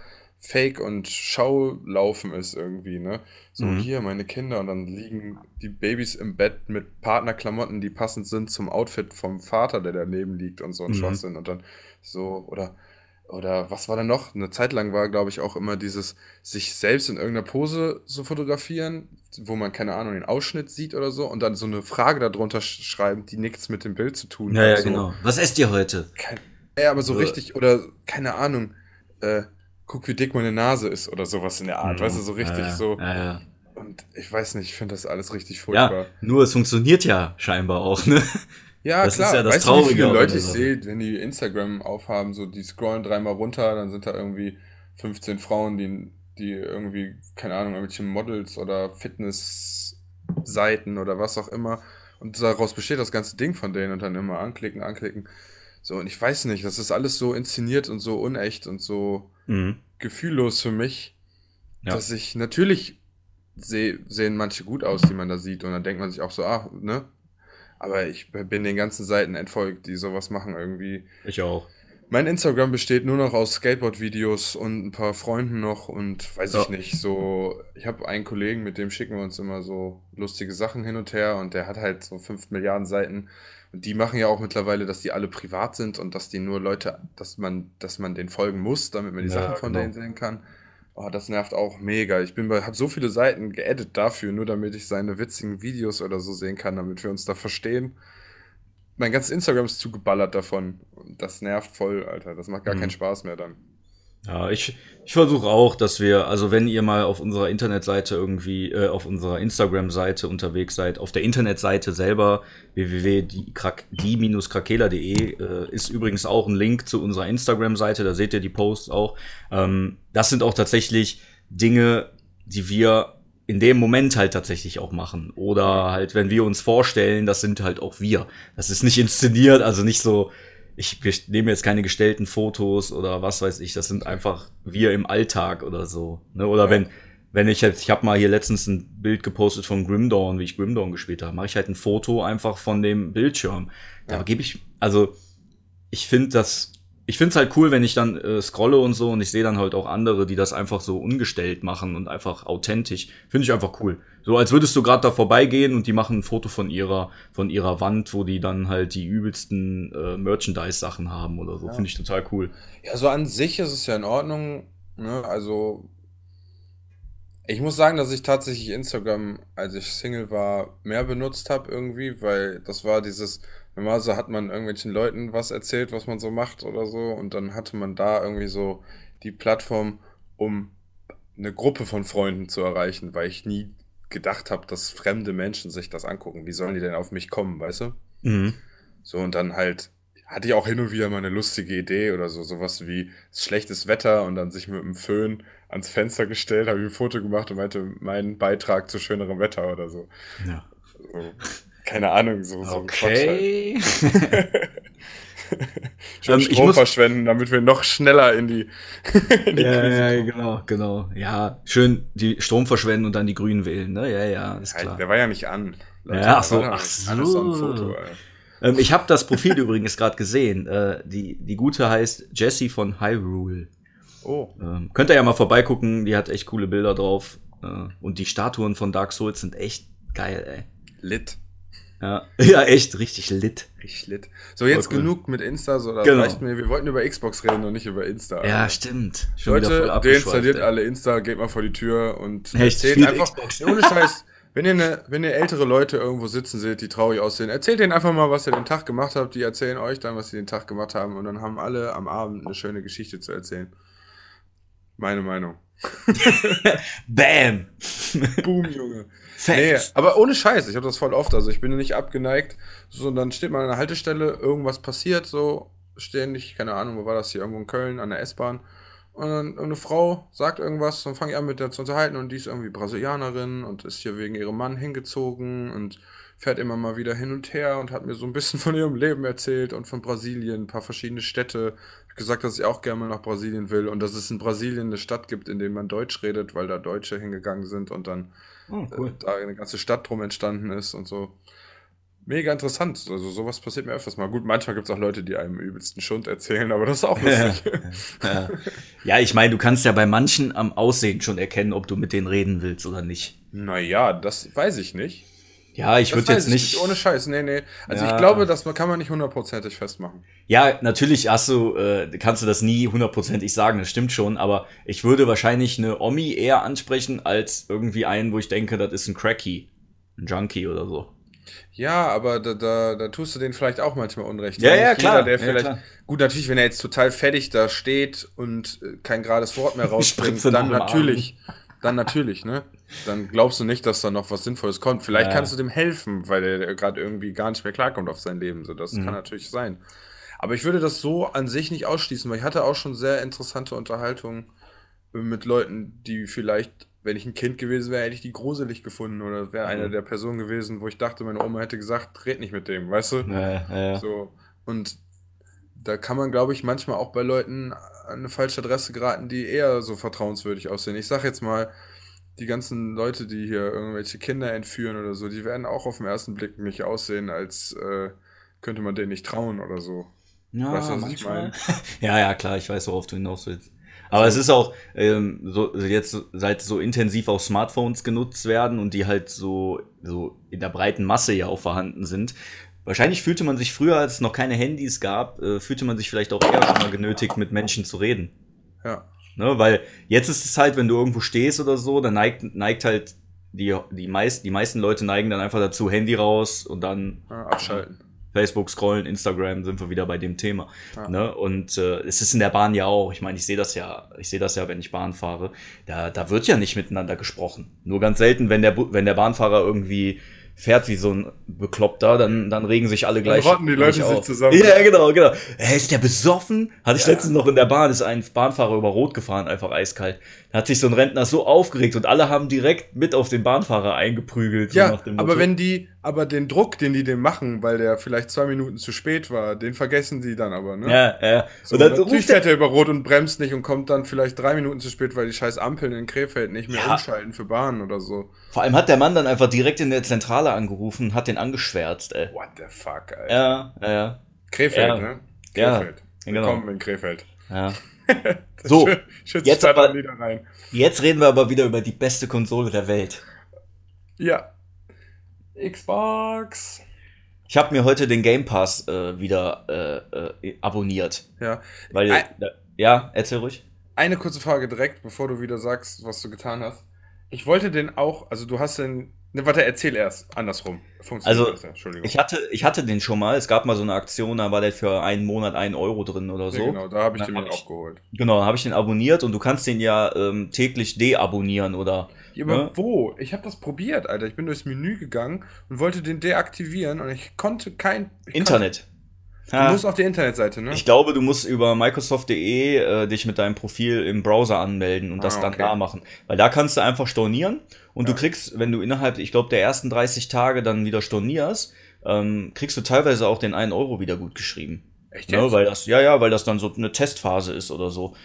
Speaker 3: Fake und Schaulaufen ist irgendwie, ne? So
Speaker 1: Mhm.
Speaker 3: hier meine Kinder und dann liegen die Babys im Bett mit Partnerklamotten, die passend sind zum Outfit vom Vater, der daneben liegt und so ein
Speaker 1: Mhm.
Speaker 3: Schwachsinn und dann so oder oder was war da noch? Eine Zeit lang war, glaube ich, auch immer dieses sich selbst in irgendeiner Pose so fotografieren, wo man, keine Ahnung, den Ausschnitt sieht oder so und dann so eine Frage darunter sch schreiben, die nichts mit dem Bild zu tun
Speaker 1: Ja, ja,
Speaker 3: so.
Speaker 1: genau. Was esst ihr heute?
Speaker 3: Kein, ja, aber so
Speaker 1: So.
Speaker 3: richtig, oder keine Ahnung, äh, guck, wie dick meine Nase ist oder sowas in der Art,
Speaker 1: Mhm.
Speaker 3: weißt du, so richtig
Speaker 1: ja,
Speaker 3: so.
Speaker 1: Ja.
Speaker 3: Und ich weiß nicht, ich finde das alles richtig furchtbar.
Speaker 1: ja, nur es funktioniert ja scheinbar auch, ne?
Speaker 3: Ja,
Speaker 1: Das ist
Speaker 3: klar.
Speaker 1: ja das
Speaker 3: weißt du, wie
Speaker 1: Traurige
Speaker 3: viele Leute ich sehe, wenn die Instagram aufhaben, so die scrollen dreimal runter, dann sind da irgendwie 15 Frauen, die, die irgendwie, keine Ahnung, irgendwelche Models oder Fitnessseiten oder was auch immer. Und daraus besteht das ganze Ding von denen und dann immer anklicken, anklicken. So, und ich weiß nicht, das ist alles so inszeniert und so unecht und so
Speaker 1: Mhm.
Speaker 3: gefühllos für mich,
Speaker 1: Ja.
Speaker 3: dass ich natürlich seh, sehen manche gut aus, die man da sieht. Und dann denkt man sich auch so, ah, ne? Aber ich bin den ganzen Seiten entfolgt, die sowas machen irgendwie.
Speaker 1: Ich auch.
Speaker 3: Mein Instagram besteht nur noch aus Skateboard-Videos und ein paar Freunden noch und weiß ich
Speaker 1: Ja.
Speaker 3: nicht, so, ich habe einen Kollegen, mit dem schicken wir uns immer so lustige Sachen hin und her und der hat halt so 5 Milliarden Seiten und die machen ja auch mittlerweile, dass die alle privat sind und dass die nur Leute, dass man, dass man denen folgen muss, damit man die
Speaker 1: Ja,
Speaker 3: Sachen von
Speaker 1: genau.
Speaker 3: denen sehen kann. Oh, das nervt auch mega. Ich bin habe so viele Seiten geedit dafür, nur damit ich seine witzigen Videos oder so sehen kann, damit wir uns da verstehen. Mein ganzes Instagram ist zugeballert davon. Das nervt voll, Alter. Das macht gar
Speaker 1: Mhm.
Speaker 3: keinen Spaß mehr dann.
Speaker 1: Ja, ich, ich versuche auch, dass wir, also wenn ihr mal auf unserer Internetseite irgendwie, äh, auf unserer Instagram-Seite unterwegs seid, auf der Internetseite selber, www.die-krakela.de, äh, ist übrigens auch ein Link zu unserer Instagram-Seite, da seht ihr die Posts auch. Ähm, das sind auch tatsächlich Dinge, die wir in dem Moment halt tatsächlich auch machen. Oder halt, wenn wir uns vorstellen, das sind halt auch wir. Das ist nicht inszeniert, also nicht so, ich gest- nehme jetzt keine gestellten Fotos oder was weiß ich, das sind einfach wir im Alltag oder so. Ne? Oder
Speaker 3: Ja.
Speaker 1: wenn, wenn ich jetzt, ich habe mal hier letztens ein Bild gepostet von Grimdawn, wie ich Grimdawn gespielt habe, mache ich halt ein Foto einfach von dem Bildschirm. Da
Speaker 3: Ja.
Speaker 1: gebe ich, also ich finde das, ich finde es halt cool, wenn ich dann äh, scrolle und so und ich sehe dann halt auch andere, die das einfach so ungestellt machen und einfach authentisch. Finde ich einfach cool. So als würdest du gerade da vorbeigehen und die machen ein Foto von ihrer von ihrer Wand, wo die dann halt die übelsten äh, Merchandise-Sachen haben oder so.
Speaker 3: Ja.
Speaker 1: Finde ich total cool.
Speaker 3: Ja, so an sich ist es ja in Ordnung. Ne? Also, ich muss sagen, dass ich tatsächlich Instagram, als ich Single war, mehr benutzt habe irgendwie, weil das war dieses, normalerweise hat man irgendwelchen Leuten was erzählt, was man so macht oder so, und dann hatte man da irgendwie so die Plattform, um eine Gruppe von Freunden zu erreichen, weil ich nie gedacht habe, dass fremde Menschen sich das angucken. Wie sollen die denn auf mich kommen, weißt du?
Speaker 1: Mhm.
Speaker 3: So, und dann halt hatte ich auch hin und wieder mal eine lustige Idee oder so, sowas wie schlechtes Wetter und dann sich mit dem Föhn ans Fenster gestellt, habe ich ein Foto gemacht und meinte, mein Beitrag zu schönerem Wetter oder so.
Speaker 1: Ja.
Speaker 3: so Keine Ahnung, so, so ein
Speaker 1: Okay.
Speaker 3: Quatsch halt. Schon
Speaker 1: Ähm, ich
Speaker 3: Strom verschwenden, damit wir noch schneller in die, in die
Speaker 1: ja,
Speaker 3: Krise
Speaker 1: ja, genau, genau. Ja, schön die Strom verschwenden und dann die Grünen wählen, ne? Ja, ja, ist
Speaker 3: Halt,
Speaker 1: klar.
Speaker 3: der war ja nicht an.
Speaker 1: Ja, ach so, ach
Speaker 3: Alles so ein. Foto, ey.
Speaker 1: Ähm, ich habe das Profil übrigens gerade gesehen. Äh, die, die gute heißt Jessie von Hyrule.
Speaker 3: Oh,
Speaker 1: Ähm, könnt ihr ja mal vorbeigucken, die hat echt coole Bilder drauf. Äh, und die Statuen von Dark Souls sind echt geil, ey.
Speaker 3: lit.
Speaker 1: Ja, ja echt richtig lit.
Speaker 3: Richtig lit. So, jetzt
Speaker 1: cool.
Speaker 3: genug mit Insta, so, das
Speaker 1: Genau.
Speaker 3: reicht mir. Wir wollten über Xbox reden und nicht über Insta.
Speaker 1: Ja,
Speaker 3: Alter.
Speaker 1: stimmt. Schon
Speaker 3: Leute, deinstalliert
Speaker 1: ey.
Speaker 3: alle Insta, geht mal vor die Tür und
Speaker 1: Echt?
Speaker 3: erzählt einfach,
Speaker 1: Xbox.
Speaker 3: Ja, ohne Scheiß, wenn ihr, ne, wenn ihr ältere Leute irgendwo sitzen seht, die traurig aussehen, erzählt denen einfach mal, was ihr den Tag gemacht habt, die erzählen euch dann, was sie den Tag gemacht haben und dann haben alle am Abend eine schöne Geschichte zu erzählen. Meine Meinung.
Speaker 1: Bam!
Speaker 3: Boom, Junge. Nee, aber ohne Scheiß, ich habe das voll oft, also ich bin nicht abgeneigt, so, und dann steht man an der Haltestelle, irgendwas passiert, so, ständig, keine Ahnung, wo war das hier, irgendwo in Köln, an der S-Bahn, und dann eine Frau sagt irgendwas, dann fange ich an mit der zu unterhalten und die ist irgendwie Brasilianerin und ist hier wegen ihrem Mann hingezogen und fährt immer mal wieder hin und her und hat mir so ein bisschen von ihrem Leben erzählt und von Brasilien, ein paar verschiedene Städte. Gesagt, dass ich auch gerne mal nach Brasilien will und dass es in Brasilien eine Stadt gibt, in der man Deutsch redet, weil da Deutsche hingegangen sind und dann
Speaker 1: Oh,
Speaker 3: äh, da eine ganze Stadt drum entstanden ist und so. Mega interessant. Also sowas passiert mir öfters mal. Gut, manchmal gibt es auch Leute, die einem übelsten Schund erzählen, aber das ist auch lustig.
Speaker 1: Ja, ja ich meine, du kannst ja bei manchen am Aussehen schon erkennen, ob du mit denen reden willst oder nicht.
Speaker 3: naja, das weiß ich nicht.
Speaker 1: Ja, ich würde jetzt nicht.
Speaker 3: Ohne Scheiß, nee, nee. Also
Speaker 1: Ja.
Speaker 3: ich glaube, das kann man nicht hundertprozentig festmachen.
Speaker 1: Ja, natürlich hast du, äh, kannst du das nie hundertprozentig sagen, das stimmt schon, aber ich würde wahrscheinlich eine Omi eher ansprechen als irgendwie einen, wo ich denke, das ist ein Cracky, ein Junkie oder so.
Speaker 3: Ja, aber da, da, da tust du denen vielleicht auch manchmal Unrecht.
Speaker 1: Ja, ja,
Speaker 3: nicht
Speaker 1: klar.
Speaker 3: der
Speaker 1: Ja,
Speaker 3: vielleicht,
Speaker 1: klar.
Speaker 3: Gut, natürlich, wenn er jetzt total fertig da steht und äh, kein gerades Wort mehr rausbringt,
Speaker 1: Spritze
Speaker 3: dann natürlich. Dann natürlich, ne? Dann glaubst du nicht, dass da noch was Sinnvolles kommt. Vielleicht
Speaker 1: Ja.
Speaker 3: kannst du dem helfen, weil er gerade irgendwie gar nicht mehr klarkommt auf sein Leben. So, das
Speaker 1: Mhm.
Speaker 3: kann natürlich sein. Aber ich würde das so an sich nicht ausschließen, weil ich hatte auch schon sehr interessante Unterhaltungen mit Leuten, die vielleicht, wenn ich ein Kind gewesen wäre, hätte ich die gruselig gefunden oder wäre eine
Speaker 1: Mhm.
Speaker 3: der Personen gewesen, wo ich dachte, meine Oma hätte gesagt, red nicht mit dem, weißt du?
Speaker 1: Ja, ja.
Speaker 3: So. Und da kann man, glaube ich, manchmal auch bei Leuten an eine falsche Adresse geraten, die eher so vertrauenswürdig aussehen. Ich sag jetzt mal, die ganzen Leute, die hier irgendwelche Kinder entführen oder so, die werden auch auf den ersten Blick nicht aussehen, als äh, könnte man denen nicht trauen oder so.
Speaker 1: Ja,
Speaker 3: Weißt du, was ich
Speaker 1: manchmal. ja, ja, klar, ich weiß, worauf du hinaus willst. Aber es ist auch ähm, so jetzt seit so intensiv auch Smartphones genutzt werden und die halt so so in der breiten Masse ja auch vorhanden sind. Wahrscheinlich fühlte man sich früher, als es noch keine Handys gab, äh, fühlte man sich vielleicht auch eher schon mal genötigt, mit Menschen zu reden.
Speaker 3: Ja.
Speaker 1: Ne? Weil jetzt ist es halt, wenn du irgendwo stehst oder so, dann neigt, neigt halt die, die, meist, die meisten Leute neigen dann einfach dazu, Handy raus und dann
Speaker 3: ja abschalten.
Speaker 1: Facebook scrollen, Instagram, sind wir wieder bei dem Thema.
Speaker 3: Ja.
Speaker 1: Ne? Und äh, es ist in der Bahn ja auch. Ich meine, ich sehe das ja, ich sehe das ja, wenn ich Bahn fahre. Da, da wird ja nicht miteinander gesprochen. Nur ganz selten, wenn der, wenn der Bahnfahrer irgendwie fährt wie so ein Bekloppter, dann, dann regen sich alle gleich.
Speaker 3: rotten die Leute sich
Speaker 1: auf.
Speaker 3: zusammen.
Speaker 1: Ja, genau, genau. Hä, ist der besoffen? Hatte ich
Speaker 3: Ja.
Speaker 1: letztens noch in der Bahn, ist ein Bahnfahrer über Rot gefahren, einfach eiskalt. Da hat sich so ein Rentner so aufgeregt und alle haben direkt mit auf den Bahnfahrer eingeprügelt. so
Speaker 3: Ja,
Speaker 1: dem
Speaker 3: aber wenn die, aber den Druck, den die dem machen, weil der vielleicht zwei Minuten zu spät war, den vergessen die dann aber, ne?
Speaker 1: Ja, ja.
Speaker 3: So,
Speaker 1: und dann
Speaker 3: natürlich fährt er über Rot und bremst nicht und kommt dann vielleicht drei Minuten zu spät, weil die scheiß Ampeln in Krefeld nicht mehr
Speaker 1: Ja.
Speaker 3: umschalten für Bahnen oder so.
Speaker 1: Vor allem hat der Mann dann einfach direkt in der Zentrale angerufen und hat den angeschwärzt, ey.
Speaker 3: What the fuck, Alter.
Speaker 1: Ja, ja, ja.
Speaker 3: Krefeld,
Speaker 1: Ja.
Speaker 3: ne?
Speaker 1: Ja,
Speaker 3: Krefeld.
Speaker 1: genau.
Speaker 3: Willkommen in Krefeld.
Speaker 1: ja. So, jetzt aber- jetzt reden wir aber wieder über die beste Konsole der Welt.
Speaker 3: Ja. Xbox.
Speaker 1: Ich habe mir heute den Game Pass äh, wieder äh, äh, abonniert.
Speaker 3: Ja.
Speaker 1: Weil,
Speaker 3: Ei-
Speaker 1: ja, erzähl ruhig.
Speaker 3: Eine kurze Frage direkt, bevor du wieder sagst, was du getan hast. Ich wollte den auch, also du hast den. Ne, warte, erzähl erst. Andersrum. Funktioniert
Speaker 1: Also,
Speaker 3: besser, Entschuldigung.
Speaker 1: Ich hatte, ich hatte den schon mal. Es gab mal so eine Aktion, da war der für einen Monat einen Euro drin oder
Speaker 3: ja,
Speaker 1: so.
Speaker 3: genau, da habe ich
Speaker 1: Dann
Speaker 3: den
Speaker 1: hab
Speaker 3: mir auch geholt.
Speaker 1: Genau, habe ich den abonniert und du kannst den ja ähm, täglich deabonnieren oder.
Speaker 3: Ja, aber
Speaker 1: Ne?
Speaker 3: wo? Ich habe das probiert, Alter. Ich bin durchs Menü gegangen und wollte den deaktivieren und ich konnte kein. Ich
Speaker 1: Internet.
Speaker 3: Du
Speaker 1: Ha.
Speaker 3: musst auf die Internetseite, ne?
Speaker 1: Ich glaube, du musst über Microsoft.de äh, dich mit deinem Profil im Browser anmelden und das
Speaker 3: Ah,
Speaker 1: dann
Speaker 3: okay.
Speaker 1: da machen. Weil da kannst du einfach stornieren und
Speaker 3: Ja.
Speaker 1: du kriegst, wenn du innerhalb, ich glaube, der ersten 30 Tage dann wieder stornierst, ähm, kriegst du teilweise auch den 1 Euro wieder gut geschrieben.
Speaker 3: Echt
Speaker 1: Ne, weil das, ja, ja, weil das dann so eine Testphase ist oder so.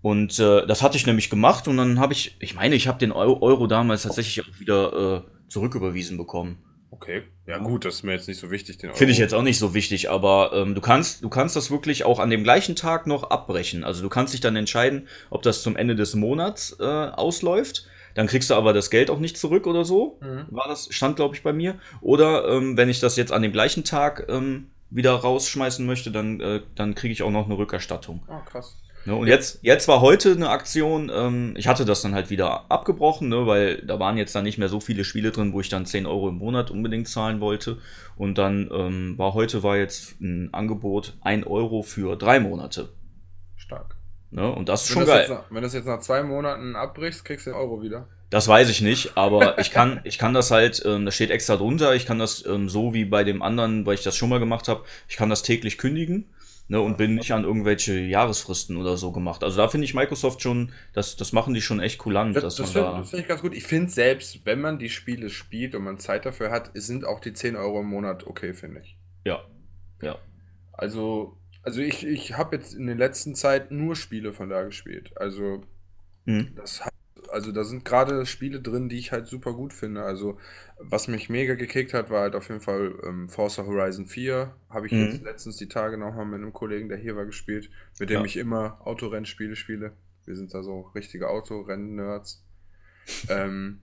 Speaker 1: Und äh, das hatte ich nämlich gemacht und dann habe ich, ich meine, ich habe den Euro, Euro damals tatsächlich auch wieder äh, zurücküberwiesen bekommen.
Speaker 3: Okay. Ja, gut, das ist mir jetzt nicht so wichtig,
Speaker 1: Finde ich jetzt auch nicht so wichtig, aber ähm, du kannst, du kannst das wirklich auch an dem gleichen Tag noch abbrechen. Also du kannst dich dann entscheiden, ob das zum Ende des Monats äh, ausläuft. Dann kriegst du aber das Geld auch nicht zurück oder so.
Speaker 3: Mhm.
Speaker 1: War das, stand, glaube ich, bei mir. Oder ähm, wenn ich das jetzt an dem gleichen Tag ähm, wieder rausschmeißen möchte, dann, äh, dann kriege ich auch noch eine Rückerstattung.
Speaker 3: Ah, krass.
Speaker 1: Ne, und jetzt, jetzt war heute eine Aktion, ähm, ich hatte das dann halt wieder abgebrochen, ne, weil da waren jetzt dann nicht mehr so viele Spiele drin, wo ich dann 10 Euro im Monat unbedingt zahlen wollte. Und dann ähm, war heute war jetzt ein Angebot 1 Euro für drei Monate.
Speaker 3: Stark.
Speaker 1: Ne, und das ist
Speaker 3: Wenn
Speaker 1: schon
Speaker 3: das,
Speaker 1: geil.
Speaker 3: jetzt nach, wenn das jetzt nach zwei Monaten abbrichst, kriegst du den Euro wieder.
Speaker 1: Das weiß ich nicht, aber ich kann, ich kann das halt, ähm, da steht extra drunter, ich kann das ähm, so wie bei dem anderen, weil ich das schon mal gemacht habe, ich kann das täglich kündigen. Ne, und bin nicht an irgendwelche Jahresfristen oder so gemacht. Also da finde ich Microsoft schon, das, das machen die schon echt kulant,
Speaker 3: Das,
Speaker 1: dass
Speaker 3: das finde
Speaker 1: da.
Speaker 3: find ich ganz gut. Ich finde selbst, wenn man die Spiele spielt und man Zeit dafür hat, sind auch die 10 Euro im Monat okay, finde ich.
Speaker 1: Ja. Ja.
Speaker 3: Also, also ich, ich habe jetzt in der letzten Zeit nur Spiele von da gespielt. Also,
Speaker 1: Mhm.
Speaker 3: das hat, also da sind gerade Spiele drin, die ich halt super gut finde. Also, was mich mega gekickt hat, war halt auf jeden Fall ähm, Forza Horizon 4. Habe ich
Speaker 1: Mhm.
Speaker 3: jetzt letztens die Tage nochmal mit einem Kollegen, der hier war, gespielt, mit dem
Speaker 1: Ja.
Speaker 3: ich immer Autorennspiele spiele. Wir sind da so richtige Autorennen-Nerds. ähm,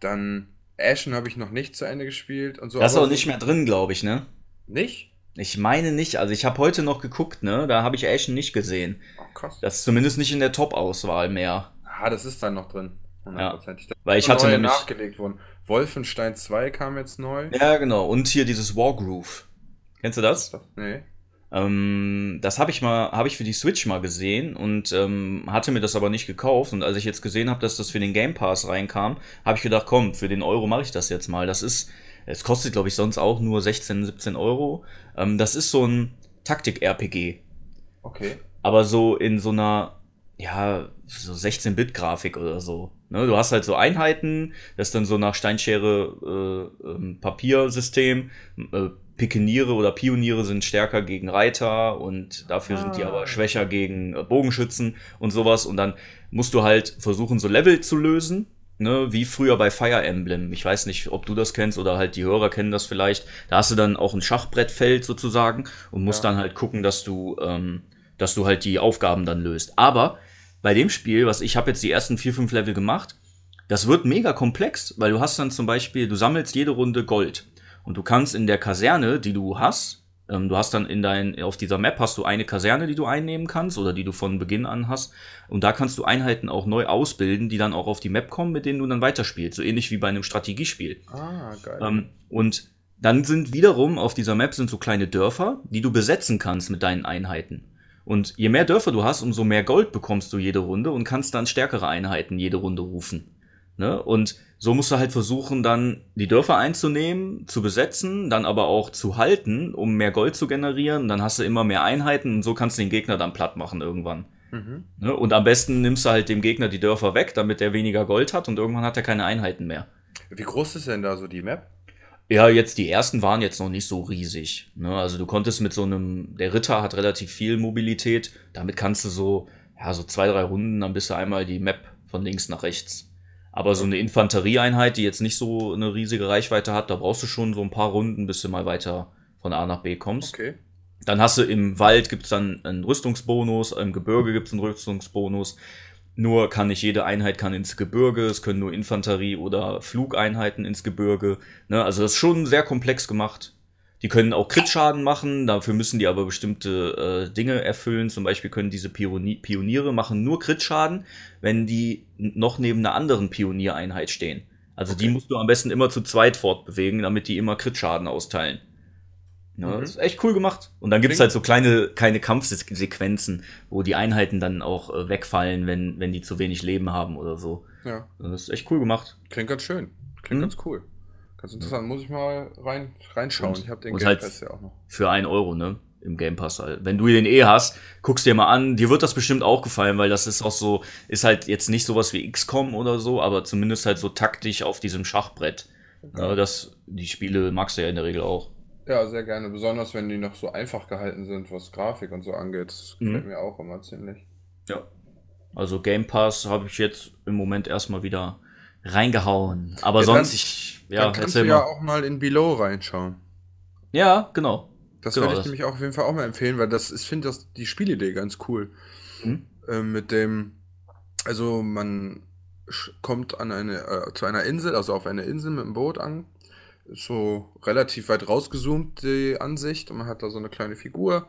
Speaker 3: dann Ashen habe ich noch nicht zu Ende gespielt und so.
Speaker 1: Das ist auch nicht mehr drin, glaube ich, ne?
Speaker 3: Nicht?
Speaker 1: Ich meine nicht. Also ich habe heute noch geguckt, ne? Da habe ich Ashen nicht gesehen.
Speaker 3: Oh, krass.
Speaker 1: Das ist zumindest nicht in der Top-Auswahl mehr.
Speaker 3: Ah, das ist dann noch drin. Hundertprozentig.
Speaker 1: Weil ich
Speaker 3: Da
Speaker 1: hatte
Speaker 3: neue
Speaker 1: nämlich.
Speaker 3: nachgelegt worden. Wolfenstein 2 kam jetzt neu.
Speaker 1: Ja, genau. Und hier dieses Wargroove. Kennst du das?
Speaker 3: Nee.
Speaker 1: Ähm, das habe ich mal, habe ich für die Switch mal gesehen und ähm, hatte mir das aber nicht gekauft. Und als ich jetzt gesehen habe, dass das für den Game Pass reinkam, habe ich gedacht, komm, für den Euro mache ich das jetzt mal. Das ist, es kostet, glaube ich, sonst auch nur 16, 17 Euro. Ähm, das ist so ein Taktik-RPG.
Speaker 3: Okay.
Speaker 1: aber so in so einer, ja, so 16-Bit-Grafik oder so. Ne? Du hast halt so Einheiten, das ist dann so nach Steinschere äh, ähm, Papiersystem. Äh, Pikeniere oder Pioniere sind stärker gegen Reiter und dafür sind die
Speaker 3: Ah.
Speaker 1: aber schwächer gegen äh, Bogenschützen und sowas. Und dann musst du halt versuchen, so Level zu lösen. Ne, wie früher bei Fire Emblem. Ich weiß nicht, ob du das kennst oder halt die Hörer kennen das vielleicht. Da hast du dann auch ein Schachbrettfeld sozusagen und musst
Speaker 3: Ja.
Speaker 1: dann halt gucken, dass du, ähm, dass du halt die Aufgaben dann löst. Aber bei dem Spiel, was ich habe jetzt die ersten vier, fünf Level gemacht, das wird mega komplex, weil du hast dann zum Beispiel, du sammelst jede Runde Gold und du kannst in der Kaserne, die du hast, ähm, du hast dann in dein, auf dieser Map hast du eine Kaserne, die du einnehmen kannst oder die du von Beginn an hast und da kannst du Einheiten auch neu ausbilden, die dann auch auf die Map kommen, mit denen du dann weiterspielst, so ähnlich wie bei einem Strategiespiel.
Speaker 3: Ah, geil.
Speaker 1: Ähm, und dann sind wiederum auf dieser Map sind so kleine Dörfer, die du besetzen kannst mit deinen Einheiten. Und je mehr Dörfer du hast, umso mehr Gold bekommst du jede Runde und kannst dann stärkere Einheiten jede Runde rufen. Ne? Und so musst du halt versuchen, dann die Dörfer einzunehmen, zu besetzen, dann aber auch zu halten, um mehr Gold zu generieren. Dann hast du immer mehr Einheiten und so kannst du den Gegner dann platt machen irgendwann.
Speaker 3: mhm.
Speaker 1: Ne? Und am besten nimmst du halt dem Gegner die Dörfer weg, damit er weniger Gold hat und irgendwann hat er keine Einheiten mehr.
Speaker 3: Wie groß ist denn da so die Map?
Speaker 1: Ja, jetzt die ersten waren jetzt noch nicht so riesig. Ne? Also du konntest mit so einem, der Ritter hat relativ viel Mobilität. Damit kannst du so, ja, so zwei, drei Runden, dann bist du einmal die Map von links nach rechts. Aber so eine Infanterieeinheit, die jetzt nicht so eine riesige Reichweite hat, da brauchst du schon so ein paar Runden, bis du mal weiter von A nach B kommst.
Speaker 3: Okay.
Speaker 1: Dann hast du im Wald gibt's dann einen Rüstungsbonus, im Gebirge gibt's einen Rüstungsbonus. Nur kann nicht jede Einheit kann ins Gebirge, es können nur Infanterie- oder Flugeinheiten ins Gebirge. Ne? Also das ist schon sehr komplex gemacht. Die können auch Crit-Schaden machen, dafür müssen die aber bestimmte äh, Dinge erfüllen. Zum Beispiel können diese Pioni Pioniere machen nur Crit-Schaden, wenn die noch neben einer anderen Pioniereinheit stehen. Also die
Speaker 3: Okay.
Speaker 1: musst du am besten immer zu zweit fortbewegen, damit die immer Crit-Schaden austeilen. Ja,
Speaker 3: Mhm.
Speaker 1: Das ist echt cool gemacht. Und dann gibt's
Speaker 3: Klingt-
Speaker 1: halt so kleine, kleine Kampfsequenzen, wo die Einheiten dann auch äh, wegfallen, wenn, wenn die zu wenig Leben haben oder so.
Speaker 3: Ja.
Speaker 1: Das ist echt cool gemacht.
Speaker 3: Klingt ganz schön. Klingt
Speaker 1: Mhm.
Speaker 3: ganz cool. Ganz interessant, muss ich mal rein, reinschauen.
Speaker 1: Und-
Speaker 3: ich habe den Game
Speaker 1: halt-
Speaker 3: Pass ja auch noch.
Speaker 1: Für ein Euro, ne? Im Game Pass. halt. Wenn du den eh hast, guckst dir mal an. Dir wird das bestimmt auch gefallen, weil das ist auch so, ist halt jetzt nicht sowas wie XCOM oder so, aber zumindest halt so taktisch auf diesem Schachbrett. Ja, das, die Spiele magst du ja in der Regel auch.
Speaker 3: Ja, sehr gerne. Besonders wenn die noch so einfach gehalten sind, was Grafik und so angeht. Das
Speaker 1: Mhm.
Speaker 3: gefällt mir auch immer ziemlich.
Speaker 1: Ja. Also Game Pass habe ich jetzt im Moment erstmal wieder reingehauen. Aber
Speaker 3: Ja,
Speaker 1: sonst,
Speaker 3: dann-
Speaker 1: ich, ja,
Speaker 3: Dann kannst
Speaker 1: erzähl
Speaker 3: du ja
Speaker 1: mal.
Speaker 3: auch mal in Below reinschauen.
Speaker 1: Ja, genau.
Speaker 3: Das
Speaker 1: Genau,
Speaker 3: werde ich
Speaker 1: das-
Speaker 3: nämlich auch auf jeden Fall auch mal empfehlen, weil das, ich finde das die Spielidee ganz cool.
Speaker 1: Mhm.
Speaker 3: Ähm, mit dem, also man kommt an eine, äh, zu einer Insel, also auf eine Insel mit dem Boot an. So relativ weit rausgezoomt die Ansicht und man hat da so eine kleine Figur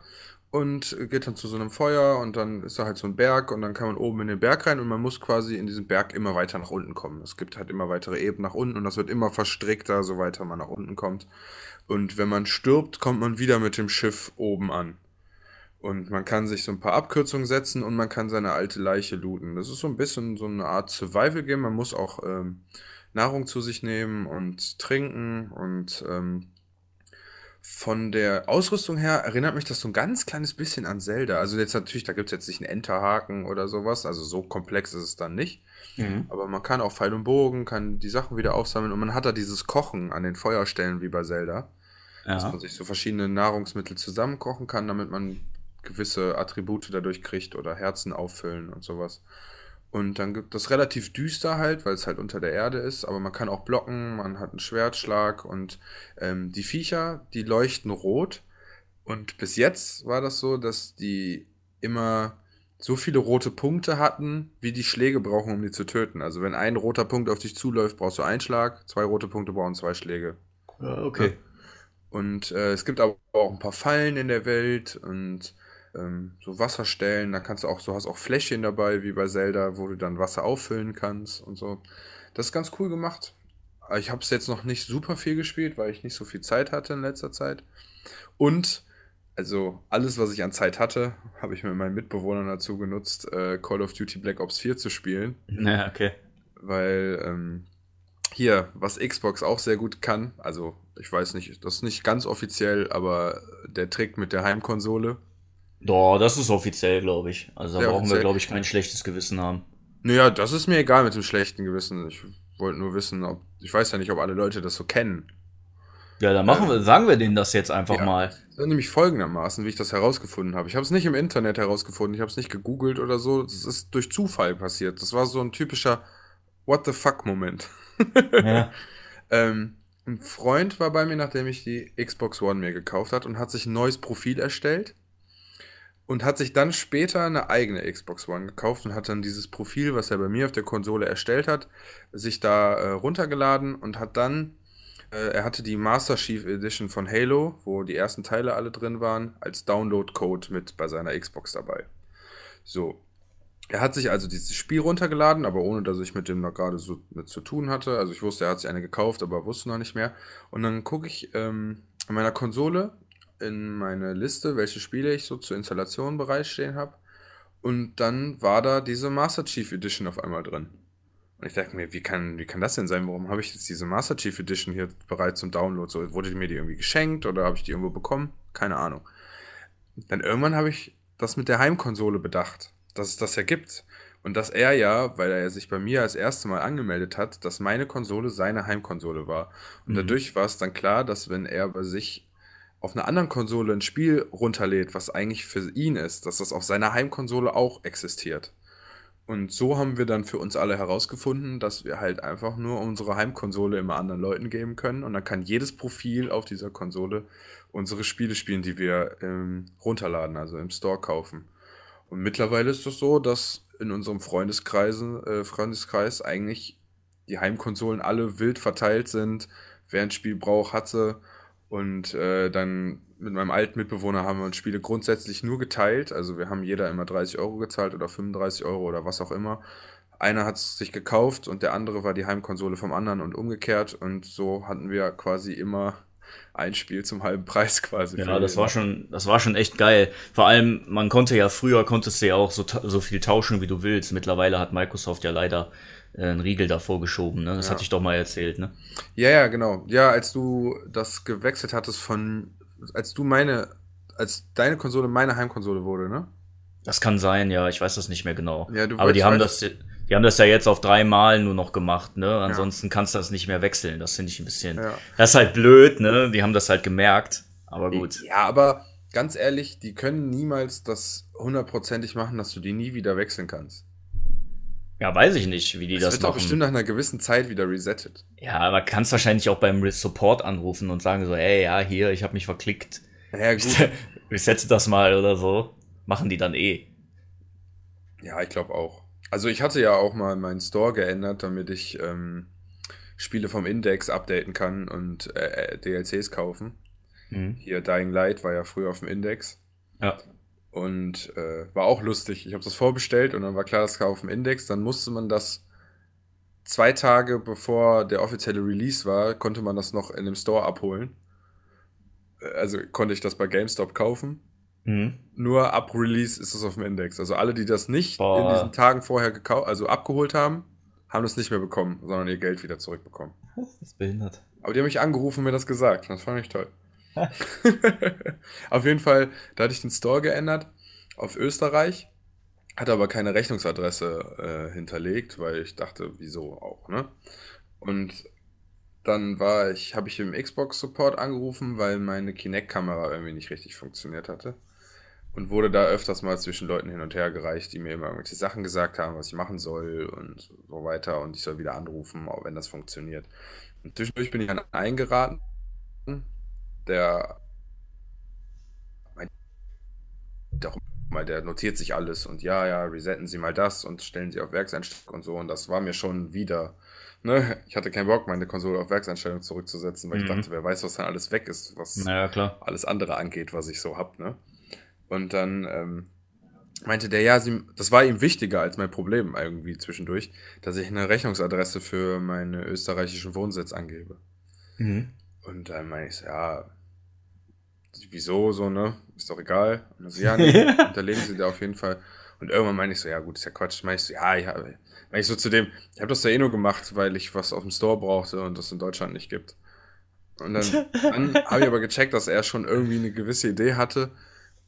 Speaker 3: und geht dann zu so einem Feuer und dann ist da halt so ein Berg und dann kann man oben in den Berg rein und man muss quasi in diesen Berg immer weiter nach unten kommen. Es gibt halt immer weitere Ebenen nach unten und das wird immer verstrickter, so weiter man nach unten kommt. Und wenn man stirbt, kommt man wieder mit dem Schiff oben an. Und man kann sich so ein paar Abkürzungen setzen und man kann seine alte Leiche looten. Das ist so ein bisschen so eine Art Survival-Game. Man muss auch ähm, Nahrung zu sich nehmen und trinken. Und ähm, von der Ausrüstung her erinnert mich das so ein ganz kleines bisschen an Zelda. Also jetzt natürlich, da gibt es jetzt nicht einen Enterhaken oder sowas. Also so komplex ist es dann nicht.
Speaker 1: Mhm.
Speaker 3: Aber man kann auch Pfeil und Bogen, kann die Sachen wieder aufsammeln und man hat da dieses Kochen an den Feuerstellen wie bei Zelda dass
Speaker 1: Ja.
Speaker 3: man sich so verschiedene Nahrungsmittel zusammenkochen kann, damit man gewisse Attribute dadurch kriegt oder Herzen auffüllen und sowas. Und dann gibt das relativ düster halt, weil es halt unter der Erde ist, aber man kann auch blocken, man hat einen Schwertschlag und ähm, die Viecher, die leuchten rot. Und bis jetzt war das so, dass die immer so viele rote Punkte hatten, wie die Schläge brauchen, um die zu töten. Also wenn ein roter Punkt auf dich zuläuft, brauchst du einen Schlag, zwei rote Punkte brauchen zwei Schläge.
Speaker 1: ja, okay.
Speaker 3: Und äh, es gibt aber auch ein paar Fallen in der Welt und ähm, so Wasserstellen. Da kannst du auch, so hast auch Fläschchen dabei, wie bei Zelda, wo du dann Wasser auffüllen kannst und so. Das ist ganz cool gemacht. Ich habe es jetzt noch nicht super viel gespielt, weil ich nicht so viel Zeit hatte in letzter Zeit. Und also alles, was ich an Zeit hatte, habe ich mit meinen Mitbewohnern dazu genutzt, äh, Call of Duty Black Ops 4 zu spielen
Speaker 1: Ja, okay.
Speaker 3: weil ähm, hier, was Xbox auch sehr gut kann, also ich weiß nicht, das ist nicht ganz offiziell, aber der Trick mit der Heimkonsole.
Speaker 1: Doch, das ist offiziell, glaube ich. Also da
Speaker 3: Ja,
Speaker 1: brauchen wir,
Speaker 3: offiziell.
Speaker 1: glaube ich, kein schlechtes Gewissen haben.
Speaker 3: Naja, das ist mir egal mit dem schlechten Gewissen. Ich wollte nur wissen, ob, ich weiß ja nicht, ob alle Leute das so kennen.
Speaker 1: Ja, dann machen wir, sagen wir denen das jetzt einfach
Speaker 3: Ja.
Speaker 1: mal.
Speaker 3: Das ist nämlich folgendermaßen, wie ich das herausgefunden habe. Ich habe es nicht im Internet herausgefunden, ich habe es nicht gegoogelt oder so. Das ist durch Zufall passiert. Das war so ein typischer What the fuck-Moment.
Speaker 1: Ja.
Speaker 3: Ähm, ein Freund war bei mir, nachdem ich die Xbox One mir gekauft hat und hat sich ein neues Profil erstellt und hat sich dann später eine eigene Xbox One gekauft und hat dann dieses Profil, was er bei mir auf der Konsole erstellt hat, sich da äh, runtergeladen und hat dann, äh, er hatte die Master Chief Edition von Halo, wo die ersten Teile alle drin waren, als Download-Code mit bei seiner Xbox dabei. So. Er hat sich also dieses Spiel runtergeladen, aber ohne dass ich mit dem noch gerade so mit zu tun hatte. Also ich wusste, er hat sich eine gekauft, aber wusste noch nicht mehr. Und dann gucke ich ähm, in meiner Konsole in meine Liste, welche Spiele ich so zur Installation bereitstehen habe. Und dann war da diese Master Chief Edition auf einmal drin. Und ich dachte mir, wie kann, wie kann das denn sein? Warum habe ich jetzt diese Master Chief Edition hier bereit zum Download? So, wurde mir die irgendwie geschenkt oder habe ich die irgendwo bekommen? Keine Ahnung. Dann irgendwann habe ich das mit der Heimkonsole bedacht, dass es das ja gibt. Und dass er ja, weil er sich bei mir als erste Mal angemeldet hat, dass meine Konsole seine Heimkonsole war. Und
Speaker 1: Mhm.
Speaker 3: dadurch war es dann klar, dass wenn er bei sich auf einer anderen Konsole ein Spiel runterlädt, was eigentlich für ihn ist, dass das auf seiner Heimkonsole auch existiert. Und so haben wir dann für uns alle herausgefunden, dass wir halt einfach nur unsere Heimkonsole immer anderen Leuten geben können. Und dann kann jedes Profil auf dieser Konsole unsere Spiele spielen, die wir ähm, runterladen, also im Store kaufen. Und mittlerweile ist es so, dass in unserem Freundeskreisen, äh, Freundeskreis eigentlich die Heimkonsolen alle wild verteilt sind. Wer ein Spiel braucht, hat sie. Und äh, dann mit meinem alten Mitbewohner haben wir uns Spiele grundsätzlich nur geteilt. Also wir haben jeder immer 30 Euro gezahlt oder 35 Euro oder was auch immer. Einer hat es sich gekauft und der andere war die Heimkonsole vom anderen und umgekehrt. Und so hatten wir quasi immer ein Spiel zum halben Preis quasi.
Speaker 1: Ja, das war schon, das war schon echt geil. Vor allem, man konnte ja früher konntest du ja auch so, so viel tauschen, wie du willst. Mittlerweile hat Microsoft ja leider einen Riegel davor geschoben, ne? Das
Speaker 3: Ja.
Speaker 1: hatte ich doch mal erzählt, ne?
Speaker 3: Ja, ja, genau. Ja, als du das gewechselt hattest von, als du meine, als deine Konsole meine Heimkonsole wurde, ne?
Speaker 1: Das kann sein, ja, ich weiß das nicht mehr genau.
Speaker 3: Ja,
Speaker 1: Aber die haben das, die haben das ja jetzt auf dreimal nur noch gemacht, ne? Ansonsten kannst du das nicht mehr wechseln. Das finde ich ein bisschen.
Speaker 3: Ja.
Speaker 1: Das ist halt blöd, ne? Die haben das halt gemerkt. Aber gut.
Speaker 3: Ja, aber ganz ehrlich, die können niemals das hundertprozentig machen, dass du die nie wieder wechseln kannst.
Speaker 1: Ja, weiß ich nicht, wie die
Speaker 3: Das,
Speaker 1: das
Speaker 3: wird doch
Speaker 1: machen.
Speaker 3: bestimmt nach einer gewissen Zeit wieder resettet.
Speaker 1: Ja, aber kannst wahrscheinlich auch beim Support anrufen und sagen so, ey, ja, hier, ich habe mich verklickt.
Speaker 3: Ja, gut.
Speaker 1: Resetze das mal oder so. Machen die dann eh.
Speaker 3: Ja, ich glaube auch. Also ich hatte ja auch mal meinen Store geändert, damit ich ähm, Spiele vom Index updaten kann und äh, äh, DLCs kaufen.
Speaker 1: Mhm.
Speaker 3: Hier Dying Light war ja früher auf dem Index
Speaker 1: Ja.
Speaker 3: Und äh, war auch lustig. Ich habe das vorbestellt und dann war klar, das kam auf dem Index. Dann musste man das zwei Tage bevor der offizielle Release war, konnte man das noch in dem Store abholen. Äh, Also konnte ich das bei GameStop kaufen.
Speaker 1: Mhm.
Speaker 3: Nur ab Release ist es auf dem Index. Also alle, die das nicht
Speaker 1: Boah.
Speaker 3: in diesen Tagen vorher gekauft, also abgeholt haben, haben das nicht mehr bekommen, sondern ihr Geld wieder zurückbekommen.
Speaker 1: Das ist behindert.
Speaker 3: Aber die haben mich angerufen und mir das gesagt. Das fand ich toll. auf jeden Fall, da hatte ich den Store geändert auf Österreich, hatte aber keine Rechnungsadresse äh, hinterlegt, weil ich dachte, wieso auch, ne? Und dann war ich, habe ich im Xbox Support angerufen, weil meine Kinect-Kamera irgendwie nicht richtig funktioniert hatte. Und wurde da öfters mal zwischen Leuten hin und her gereicht, die mir immer irgendwelche Sachen gesagt haben, was ich machen soll und so weiter. Und ich soll wieder anrufen, auch wenn das funktioniert. Und zwischendurch bin ich an einen geraten, der darum mal, der notiert sich alles und ja, ja, resetten Sie mal das und stellen Sie auf Werkseinstellung und so. Und das war mir schon wieder, ne? Ich hatte keinen Bock, meine Konsole auf Werkseinstellung zurückzusetzen, weil ich
Speaker 1: Mhm.
Speaker 3: dachte, wer weiß, was dann alles weg ist, was
Speaker 1: Naja, klar.
Speaker 3: alles andere angeht, was ich so hab, ne? Und dann ähm, meinte der, ja, sie, das war ihm wichtiger als mein Problem irgendwie zwischendurch, dass ich eine Rechnungsadresse für meine österreichischen Wohnsitz angebe.
Speaker 1: Mhm.
Speaker 3: Und dann meine ich ja, wieso so, ne? Ist doch egal. Und dann so, ja, nee, hinterlegen Sie da auf jeden Fall. Und irgendwann meine ich so, ja gut, ist ja Quatsch. Meine ich so, ja, ja, meine ich so zu dem, ich habe das ja eh nur gemacht, weil ich was auf dem Store brauchte und das in Deutschland nicht gibt. Und dann, dann habe ich aber gecheckt, dass er schon irgendwie eine gewisse Idee hatte.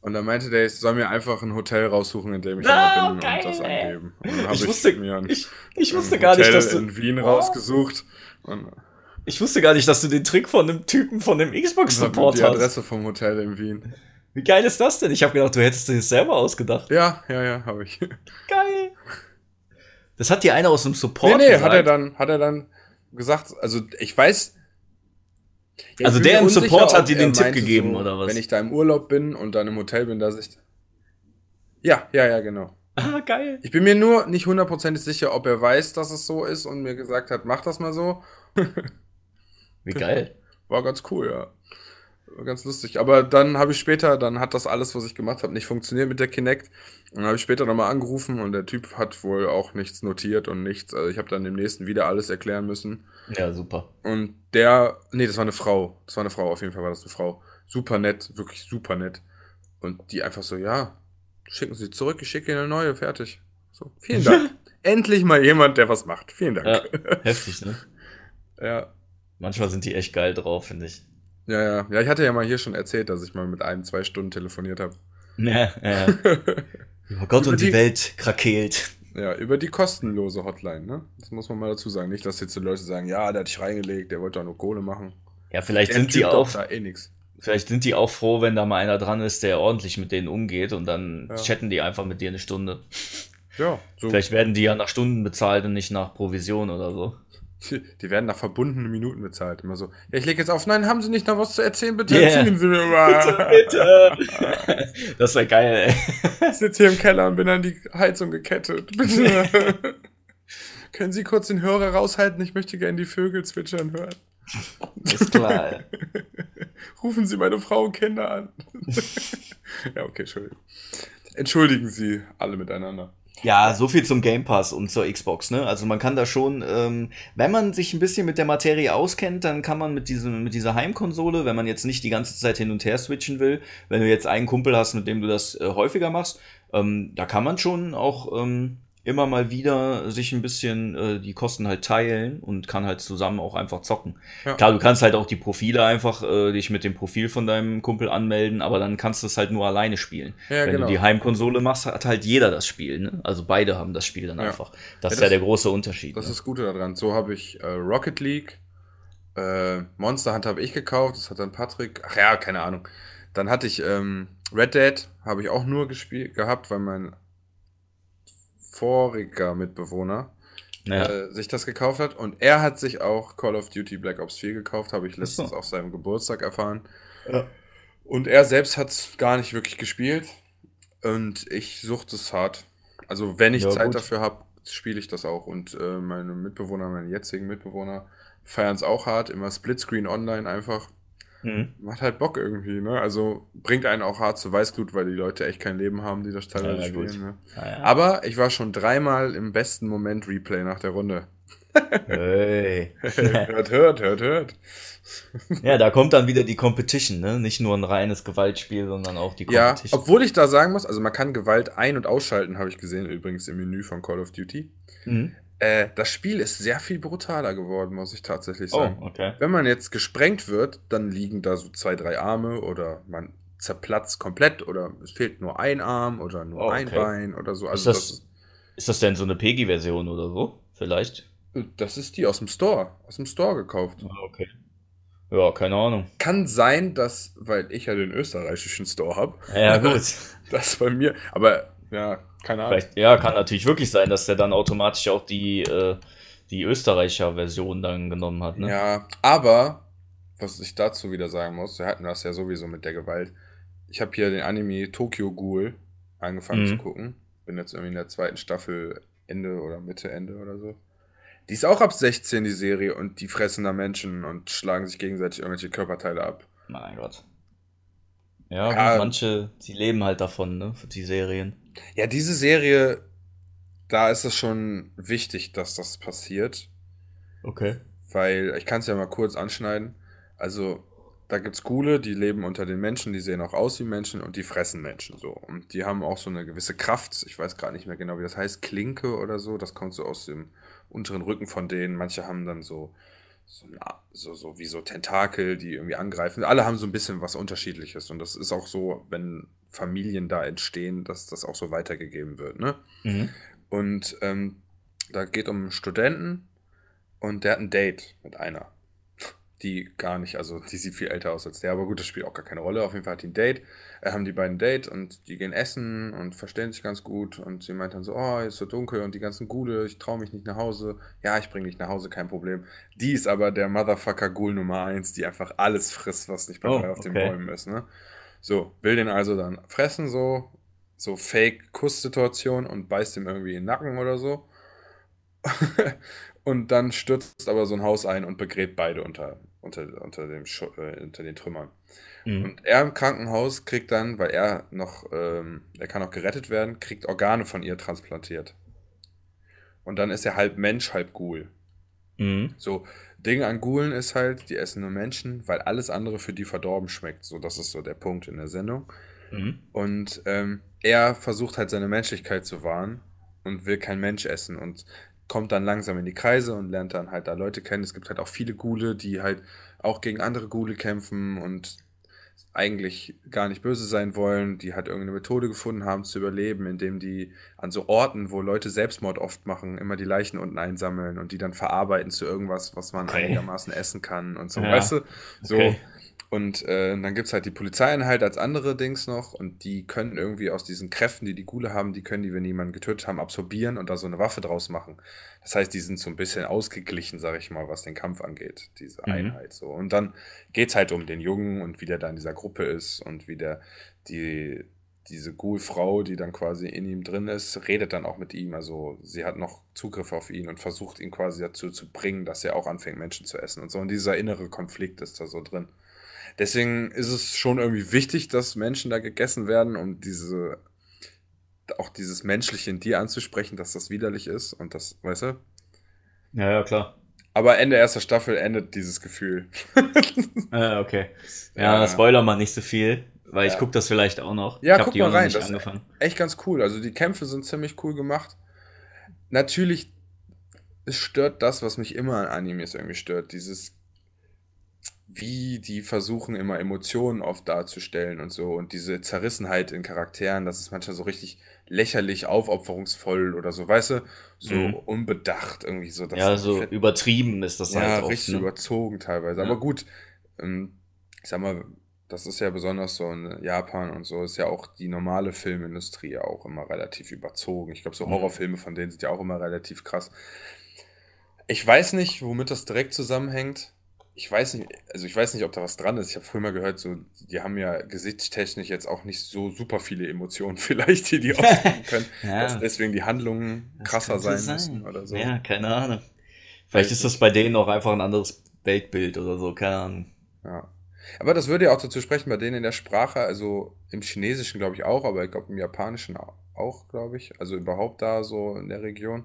Speaker 3: Und dann meinte der, ich soll mir einfach ein Hotel raussuchen, in dem ich immer bin
Speaker 1: geil,
Speaker 3: und das angeben. Und dann habe
Speaker 1: Ich
Speaker 3: ich, mir ein,
Speaker 1: ich, ich
Speaker 3: ein
Speaker 1: wusste gar nicht,
Speaker 3: Hotel
Speaker 1: dass du,
Speaker 3: in Wien
Speaker 1: Oh.
Speaker 3: rausgesucht und
Speaker 1: ich wusste gar nicht, dass du den Trick von dem Typen von dem Xbox
Speaker 3: habe
Speaker 1: Support
Speaker 3: die
Speaker 1: hast.
Speaker 3: Adresse vom Hotel in Wien.
Speaker 1: Wie geil ist das denn? Ich habe gedacht, du hättest dir das selber ausgedacht.
Speaker 3: Ja, ja, ja, habe ich.
Speaker 1: Geil. Das hat dir einer aus dem Support
Speaker 3: nee, nee,
Speaker 1: gesagt.
Speaker 3: hat er dann, hat er dann gesagt, also ich weiß. Ja,
Speaker 1: Also
Speaker 3: ich
Speaker 1: der im
Speaker 3: unsicher,
Speaker 1: Support hat dir den Tipp gegeben, oder was?
Speaker 3: Wenn ich da im Urlaub bin und dann im Hotel bin, dass ich. Ja, ja, ja, genau.
Speaker 1: Ah, geil.
Speaker 3: Ich bin mir nur nicht hundertprozentig sicher, ob er weiß, dass es so ist und mir gesagt hat, mach das mal so.
Speaker 1: Wie geil.
Speaker 3: War ganz cool, ja. War ganz lustig. Aber dann habe ich später, dann hat das alles, was ich gemacht habe, nicht funktioniert mit der Kinect. Und dann habe ich später nochmal angerufen und der Typ hat wohl auch nichts notiert und nichts. Also ich habe dann dem nächsten wieder alles erklären müssen.
Speaker 1: Ja, super.
Speaker 3: Und der, nee, das war eine Frau. Das war eine Frau, auf jeden Fall war das eine Frau. Super nett, wirklich super nett. Und die einfach so, ja, schicken Sie zurück, ich schicke Ihnen eine neue, fertig. So, vielen Dank. Endlich mal jemand, der was macht. Vielen Dank.
Speaker 1: Ja, heftig, ne?
Speaker 3: ja.
Speaker 1: Manchmal sind die echt geil drauf, finde ich.
Speaker 3: Ja, ja. Ja, ich hatte ja mal hier schon erzählt, dass ich mal mit einem zwei Stunden telefoniert habe.
Speaker 1: Ja, ja. Oh Gott
Speaker 3: Über
Speaker 1: und die,
Speaker 3: die-
Speaker 1: Welt krakeelt.
Speaker 3: ja, über die kostenlose Hotline, ne? Das muss man mal dazu sagen. Nicht, dass jetzt die Leute sagen, ja, der hat dich reingelegt, der wollte doch nur Kohle machen.
Speaker 1: Ja, vielleicht
Speaker 3: Der
Speaker 1: sind die auch,
Speaker 3: da eh nix.
Speaker 1: vielleicht sind die auch froh, wenn da mal einer dran ist, der ordentlich mit denen umgeht und dann
Speaker 3: Ja.
Speaker 1: chatten die einfach mit dir eine Stunde.
Speaker 3: Ja, so.
Speaker 1: Vielleicht werden die ja nach Stunden bezahlt und nicht nach Provision oder so.
Speaker 3: Die, werden nach verbundenen Minuten bezahlt. Immer so, ja, ich lege jetzt auf. Nein, haben Sie nicht noch was zu erzählen? Bitte
Speaker 1: Yeah.
Speaker 3: erzählen Sie mir
Speaker 1: Bitte,
Speaker 3: mal.
Speaker 1: bitte. Das wäre geil, ey.
Speaker 3: Ich sitze hier im Keller und bin an die Heizung gekettet. Bitte. Können Sie kurz den Hörer raushalten? Ich möchte gerne die Vögel zwitschern hören.
Speaker 1: Ist klar, ey.
Speaker 3: Rufen Sie meine Frau und Kinder an. ja, okay, Entschuldigung. Entschuldigen Sie alle miteinander.
Speaker 1: Ja, so viel zum Game Pass und zur Xbox, ne? Also man kann da schon, ähm, wenn man sich ein bisschen mit der Materie auskennt, dann kann man mit diesem, mit dieser Heimkonsole, wenn man jetzt nicht die ganze Zeit hin und her switchen will, wenn du jetzt einen Kumpel hast, mit dem du das äh, häufiger machst, ähm, da kann man schon auch ähm, immer mal wieder sich ein bisschen äh, die Kosten halt teilen und kann halt zusammen auch einfach zocken.
Speaker 3: Ja.
Speaker 1: Klar, du kannst halt auch die Profile einfach äh, dich mit dem Profil von deinem Kumpel anmelden, aber dann kannst du es halt nur alleine spielen.
Speaker 3: Ja,
Speaker 1: Wenn
Speaker 3: genau.
Speaker 1: du die Heimkonsole machst, hat halt jeder das Spiel. Ne? Also beide haben das Spiel dann
Speaker 3: Ja.
Speaker 1: einfach. Das
Speaker 3: Ja,
Speaker 1: ist ja
Speaker 3: das-
Speaker 1: der große Unterschied.
Speaker 3: Das
Speaker 1: ne?
Speaker 3: ist das Gute daran. So habe ich äh, Rocket League, äh, Monster Hunter habe ich gekauft, das hat dann Patrick. Ach ja, keine Ahnung. Dann hatte ich ähm, Red Dead, habe ich auch nur gespielt gehabt, weil mein voriger Mitbewohner
Speaker 1: ja.
Speaker 3: äh, sich das gekauft hat. Und er hat sich auch Call of Duty Black Ops 4 gekauft, habe ich
Speaker 1: so.
Speaker 3: letztens auf seinem Geburtstag erfahren.
Speaker 1: Ja.
Speaker 3: Und er selbst hat es gar nicht wirklich gespielt. Und ich suchte es hart. Also wenn ich
Speaker 1: Ja,
Speaker 3: Zeit
Speaker 1: gut.
Speaker 3: dafür habe, spiele ich das auch. Und äh, meine Mitbewohner, meine jetzigen Mitbewohner, feiern es auch hart. Immer Splitscreen online einfach.
Speaker 1: Mhm.
Speaker 3: Macht halt Bock irgendwie, ne? Also bringt einen auch hart zu Weißglut, weil die Leute echt kein Leben haben, die das teilweise
Speaker 1: Ja,
Speaker 3: spielen. Ne?
Speaker 1: Ja, ja.
Speaker 3: Aber ich war schon dreimal im besten Moment Replay nach der Runde.
Speaker 1: Hey.
Speaker 3: hört, hört, hört, hört.
Speaker 1: ja, da kommt dann wieder die Competition, ne? Nicht nur ein reines Gewaltspiel, sondern auch die
Speaker 3: Ja,
Speaker 1: Competition.
Speaker 3: obwohl ich da sagen muss, also man kann Gewalt ein- und ausschalten, habe ich gesehen, übrigens im Menü von Call of Duty.
Speaker 1: Mhm.
Speaker 3: Äh, das Spiel ist sehr viel brutaler geworden, muss ich tatsächlich
Speaker 1: Oh,
Speaker 3: sagen.
Speaker 1: okay.
Speaker 3: Wenn man jetzt gesprengt wird, dann liegen da so zwei, drei Arme oder man zerplatzt komplett oder es fehlt nur ein Arm oder nur
Speaker 1: Oh,
Speaker 3: ein
Speaker 1: okay.
Speaker 3: Bein oder so.
Speaker 1: Ist
Speaker 3: Also
Speaker 1: das,
Speaker 3: das,
Speaker 1: ist das denn so eine PEGI-Version oder so? Vielleicht?
Speaker 3: ist, das ist die aus dem Store, aus dem Store gekauft.
Speaker 1: Ah, Okay. Ja, keine Ahnung.
Speaker 3: Kann sein, dass, weil ich ja den österreichischen Store habe,
Speaker 1: Ja, gut.
Speaker 3: das bei mir, aber ja, keine Ahnung.
Speaker 1: Vielleicht, ja, kann natürlich wirklich sein, dass der dann automatisch auch die, äh, die Österreicher Version dann genommen hat, ne?
Speaker 3: Ja, aber was ich dazu wieder sagen muss, wir hatten das ja sowieso mit der Gewalt. Ich habe hier den Anime Tokyo Ghoul angefangen
Speaker 1: Mhm.
Speaker 3: zu gucken. Bin jetzt irgendwie in der zweiten Staffel Ende oder Mitte Ende oder so. Die ist auch ab 16, die Serie, und die fressen da Menschen und schlagen sich gegenseitig irgendwelche Körperteile ab.
Speaker 1: Mein Gott. Ja,
Speaker 3: Ja.
Speaker 1: manche, die leben halt davon, ne? Für die Serien.
Speaker 3: Ja, diese Serie, da ist es schon wichtig, dass das passiert.
Speaker 1: Okay.
Speaker 3: weil ich kann es ja mal kurz anschneiden. Also, da gibt es Gule, die leben unter den Menschen, die sehen auch aus wie Menschen und die fressen Menschen so. Und die haben auch so eine gewisse Kraft. Ich weiß gerade nicht mehr genau, wie das heißt, Klinke oder so. Das kommt so aus dem unteren Rücken von denen. Manche haben dann so, so, eine- so, so wie so Tentakel, die irgendwie angreifen. Alle haben so ein bisschen was Unterschiedliches. Und das ist auch so, wenn Familien da entstehen, dass das auch so weitergegeben wird. Ne?
Speaker 1: Mhm.
Speaker 3: Und ähm, da geht um einen Studenten und der hat ein Date mit einer. Die gar nicht, also die sieht viel älter aus als der, aber gut, das spielt auch gar keine Rolle. Auf jeden Fall hat die ein Date. Äh, haben die beiden ein Date und die gehen essen und verstehen sich ganz gut. Und sie meint dann so: Oh, ist so dunkel und die ganzen Gule, ich traue mich nicht nach Hause. Ja, ich bringe dich nach Hause, kein Problem. Die ist aber der Motherfucker Ghoul Nummer 1, die einfach alles frisst, was nicht bei
Speaker 1: Oh,
Speaker 3: auf den
Speaker 1: okay.
Speaker 3: Bäumen ist. Ne? So, will den also dann fressen, so, so Fake-Kuss-Situation und beißt ihm irgendwie in den Nacken oder so. und dann stürzt aber so ein Haus ein und begräbt beide unter, unter, unter, dem äh, unter den Trümmern.
Speaker 1: Mhm.
Speaker 3: Und er im Krankenhaus kriegt dann, weil er noch, ähm, er kann auch gerettet werden, kriegt Organe von ihr transplantiert. Und dann ist er halb Mensch, halb Ghoul.
Speaker 1: Mhm.
Speaker 3: So, Ding an Ghoulen ist halt, die essen nur Menschen, weil alles andere für die verdorben schmeckt. So, das ist so der Punkt in der Sendung.
Speaker 1: Mhm.
Speaker 3: Und ähm, er versucht halt seine Menschlichkeit zu wahren und will kein Mensch essen und kommt dann langsam in die Kreise und lernt dann halt da Leute kennen. Es gibt halt auch viele Ghule, die halt auch gegen andere Ghule kämpfen und eigentlich gar nicht böse sein wollen, die halt irgendeine Methode gefunden haben zu überleben, indem die an so Orten, wo Leute Selbstmord oft machen, immer die Leichen unten einsammeln und die dann verarbeiten zu irgendwas, was man
Speaker 1: Okay.
Speaker 3: einigermaßen essen kann und so,
Speaker 1: Ja,
Speaker 3: weißt du? So,
Speaker 1: okay.
Speaker 3: Und äh, dann gibt es halt die Polizeieinheit als andere Dings noch und die können irgendwie aus diesen Kräften, die die Gule haben, die können die, wenn jemanden getötet haben, absorbieren und da so eine Waffe draus machen. Das heißt, die sind so ein bisschen ausgeglichen, sag ich mal, was den Kampf angeht, diese
Speaker 1: Mhm.
Speaker 3: Einheit. So. Und dann geht es halt um den Jungen und wie der da in dieser Gruppe ist und wie der die diese Ghoul-Frau, die dann quasi in ihm drin ist, redet dann auch mit ihm. Also sie hat noch Zugriff auf ihn und versucht ihn quasi dazu zu bringen, dass er auch anfängt, Menschen zu essen und so. Und dieser innere Konflikt ist da so drin. Deswegen ist es schon irgendwie wichtig, dass Menschen da gegessen werden, um diese auch dieses Menschliche in dir anzusprechen, dass das widerlich ist und das, weißt du?
Speaker 1: Ja, ja, klar.
Speaker 3: Aber Ende erster Staffel endet dieses Gefühl.
Speaker 1: Äh, okay. Ja,
Speaker 3: Ja.
Speaker 1: spoiler mal nicht so viel, weil ich
Speaker 3: Ja.
Speaker 1: guck das vielleicht auch noch.
Speaker 3: Ja,
Speaker 1: ich
Speaker 3: guck
Speaker 1: die
Speaker 3: mal rein, das-
Speaker 1: angefangen.
Speaker 3: Echt ganz cool. Also die Kämpfe sind ziemlich cool gemacht. natürlich, es stört das, was mich immer an Animes irgendwie stört. Dieses, wie die versuchen, immer Emotionen oft darzustellen und so. Und diese Zerrissenheit in Charakteren, das ist manchmal so richtig lächerlich, aufopferungsvoll oder so, weißt du? So
Speaker 1: Mhm.
Speaker 3: unbedacht irgendwie so.
Speaker 1: Ja, so übertrieben ist das
Speaker 3: ja,
Speaker 1: halt oft.
Speaker 3: richtig
Speaker 1: ne?
Speaker 3: überzogen teilweise.
Speaker 1: Ja.
Speaker 3: Aber gut, ähm, ich sag mal, das ist ja besonders so in Japan und so, ist ja auch die normale Filmindustrie auch immer relativ überzogen. Ich glaube, so
Speaker 1: Mhm.
Speaker 3: Horrorfilme von denen sind ja auch immer relativ krass. Ich weiß nicht, womit das direkt zusammenhängt. Ich weiß nicht, also ich weiß nicht, ob da was dran ist. Ich habe früher mal gehört, so, die haben ja gesichtstechnisch jetzt auch nicht so super viele Emotionen, vielleicht, die die ausdrücken können,
Speaker 1: Ja.
Speaker 3: dass deswegen die Handlungen krasser
Speaker 1: könnte
Speaker 3: sein, müssen oder so.
Speaker 1: Ja, keine Ahnung. Vielleicht ist das bei denen auch einfach ein anderes Weltbild oder so, keine Ahnung.
Speaker 3: Ja. Aber das würde ja auch dazu sprechen, bei denen in der Sprache, also im Chinesischen glaube ich auch, aber ich glaube im Japanischen au- auch, glaube ich, also überhaupt da so in der Region,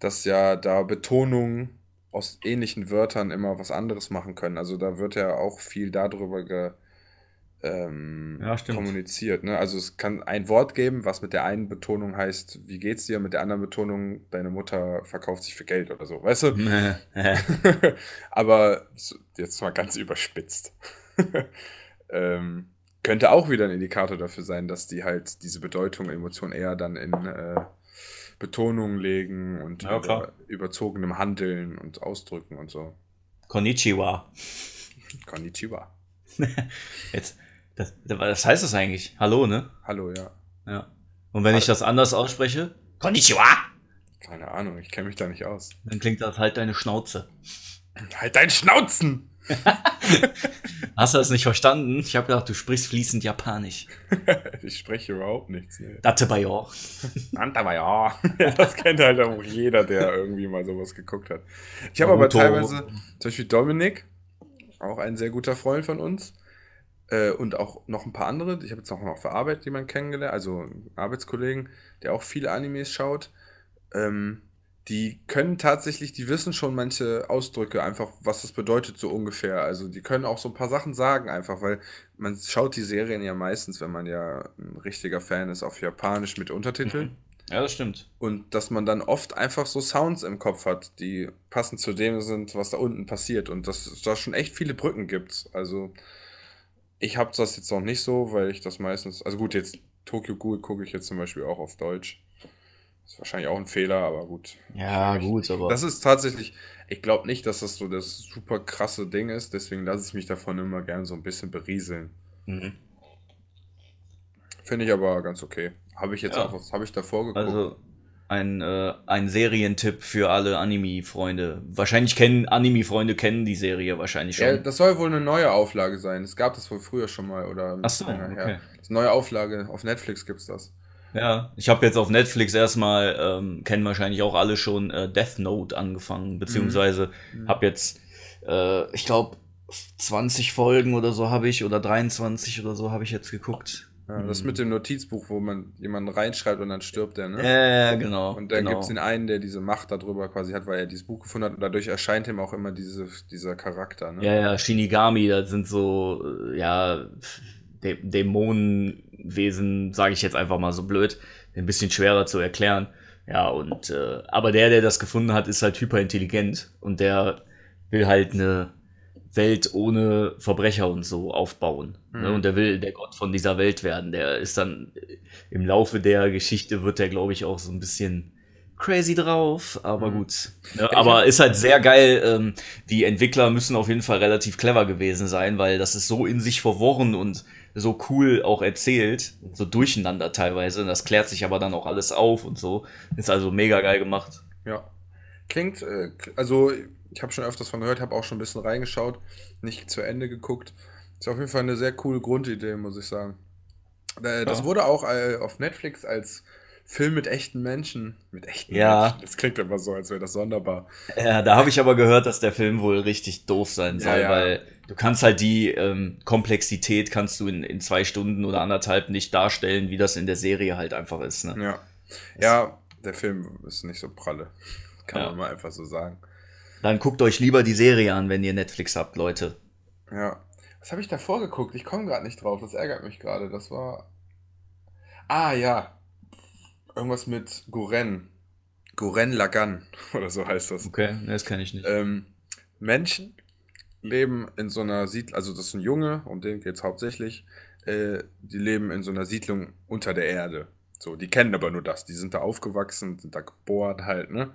Speaker 3: dass ja da Betonungen aus ähnlichen Wörtern immer was anderes machen können. Also da wird ja auch viel darüber ge, ähm,
Speaker 1: Ja,
Speaker 3: kommuniziert. Ne? Also es kann ein Wort geben, was mit der einen Betonung heißt, wie geht's dir, mit der anderen Betonung, deine Mutter verkauft sich für Geld oder so, weißt du? Aber jetzt mal ganz überspitzt. ähm, könnte auch wieder ein Indikator dafür sein, dass die halt diese Bedeutung, Emotion eher dann in äh, Betonungen legen und
Speaker 1: Ja,
Speaker 3: über, überzogenem Handeln und Ausdrücken und so.
Speaker 1: Konnichiwa.
Speaker 3: Konnichiwa.
Speaker 1: Jetzt, das, was heißt das eigentlich? Hallo, ne?
Speaker 3: Hallo, ja.
Speaker 1: Ja. Und wenn ich das anders ausspreche? Konnichiwa!
Speaker 3: Keine Ahnung, ich kenne mich da nicht aus.
Speaker 1: Dann klingt das halt deine Schnauze.
Speaker 3: Halt dein Schnauzen!
Speaker 1: Hast du das nicht verstanden? Ich habe gedacht, du sprichst fließend Japanisch.
Speaker 3: ich spreche überhaupt nichts. Ne.
Speaker 1: Datebayo.
Speaker 3: aber ja. Das kennt halt auch jeder, der irgendwie mal sowas geguckt hat. Ich habe aber teilweise, zum Beispiel Dominik, auch ein sehr guter Freund von uns, äh, und auch noch ein paar andere. Ich habe jetzt auch noch für Arbeit jemanden kennengelernt, also einen Arbeitskollegen, der auch viele Animes schaut. Ähm, die können tatsächlich, die wissen schon manche Ausdrücke einfach, was das bedeutet so ungefähr. Also die können auch so ein paar Sachen sagen einfach, weil man schaut die Serien ja meistens, wenn man ja ein richtiger Fan ist, auf Japanisch mit Untertiteln.
Speaker 1: Ja, das stimmt.
Speaker 3: Und dass man dann oft einfach so Sounds im Kopf hat, die passend zu dem sind, was da unten passiert. Und dass es da schon echt viele Brücken gibt. Also ich habe das jetzt noch nicht so, weil ich das meistens, also gut, jetzt Tokyo Ghoul gucke ich jetzt zum Beispiel auch auf Deutsch. Ist wahrscheinlich auch ein Fehler, aber gut.
Speaker 1: Ja, gut, aber.
Speaker 3: Das ist tatsächlich, ich glaube nicht, dass das so das super krasse Ding ist, deswegen lasse ich mich davon immer gern so ein bisschen berieseln.
Speaker 1: Mhm.
Speaker 3: Finde ich aber ganz okay. Habe ich jetzt
Speaker 1: Ja.
Speaker 3: auch, was habe ich davor geguckt?
Speaker 1: Also ein, äh, ein Serientipp für alle Anime-Freunde. Wahrscheinlich kennen Anime-Freunde kennen die Serie wahrscheinlich schon.
Speaker 3: Ja, das soll wohl eine neue Auflage sein. Es gab das wohl früher schon mal oder
Speaker 1: Ach so,
Speaker 3: länger her.
Speaker 1: okay.
Speaker 3: Das ist eine neue Auflage. Auf Netflix gibt's das.
Speaker 1: Ja, ich habe jetzt auf Netflix erstmal, ähm, kennen wahrscheinlich auch alle schon, äh, Death Note angefangen, beziehungsweise
Speaker 3: Mhm.
Speaker 1: habe jetzt, äh, ich glaube, 20 Folgen oder so habe ich, oder 23 oder so habe ich jetzt geguckt.
Speaker 3: Ja, das
Speaker 1: Mhm.
Speaker 3: mit dem Notizbuch, wo man jemanden reinschreibt und dann stirbt der, ne?
Speaker 1: Ja, genau.
Speaker 3: Und dann
Speaker 1: genau.
Speaker 3: gibt's den einen, der diese Macht darüber quasi hat, weil er dieses Buch gefunden hat und dadurch erscheint ihm auch immer diese, dieser Charakter, ne?
Speaker 1: Ja, ja, Shinigami, das sind so, äh, ja, Dä Dämonenwesen, sage ich jetzt einfach mal so blöd, ein bisschen schwerer zu erklären. Ja, und, äh, aber der, der das gefunden hat, ist halt hyperintelligent und der will halt eine Welt ohne Verbrecher und so aufbauen. Ne?
Speaker 3: Mhm.
Speaker 1: Und der will der Gott von dieser Welt werden. Der ist dann äh, im Laufe der Geschichte wird der, glaube ich, auch so ein bisschen crazy drauf, aber
Speaker 3: Mhm.
Speaker 1: gut. Ne? Aber ist halt sehr geil. Ähm, die Entwickler müssen auf jeden Fall relativ clever gewesen sein, weil das ist so in sich verworren und so cool auch erzählt, so durcheinander teilweise. Das klärt sich aber dann auch alles auf und so. Ist also mega geil gemacht.
Speaker 3: Ja. Klingt, äh, also ich habe schon öfters von gehört, habe auch schon ein bisschen reingeschaut, nicht zu Ende geguckt. Ist auf jeden Fall eine sehr coole Grundidee, muss ich sagen. Äh, das
Speaker 1: Ja.
Speaker 3: wurde auch äh, auf Netflix als Film mit echten Menschen. Mit echten
Speaker 1: Ja.
Speaker 3: Menschen. Das klingt immer so, als wäre das sonderbar.
Speaker 1: Ja, da habe ich aber gehört, dass der Film wohl richtig doof sein
Speaker 3: Ja,
Speaker 1: soll,
Speaker 3: ja.
Speaker 1: weil du kannst halt die ähm, Komplexität kannst du in, in zwei Stunden oder anderthalb nicht darstellen, wie das in der Serie halt einfach ist. Ne?
Speaker 3: Ja. Ja, der Film ist nicht so pralle. Kann
Speaker 1: Ja.
Speaker 3: man mal einfach so sagen.
Speaker 1: Dann guckt euch lieber die Serie an, wenn ihr Netflix habt, Leute.
Speaker 3: Ja. Was habe ich davor geguckt? Ich komme gerade nicht drauf. Das ärgert mich gerade. Das war. Ah, ja. Irgendwas mit Guren. Guren Lagan oder so heißt das.
Speaker 1: Okay, nee, das kann ich nicht.
Speaker 3: Ähm, Menschen leben in so einer Siedlung, also das ein Junge, um den geht es hauptsächlich. Äh, die leben in so einer Siedlung unter der Erde. So, die kennen aber nur das. Die sind da aufgewachsen, sind da geboren halt, ne?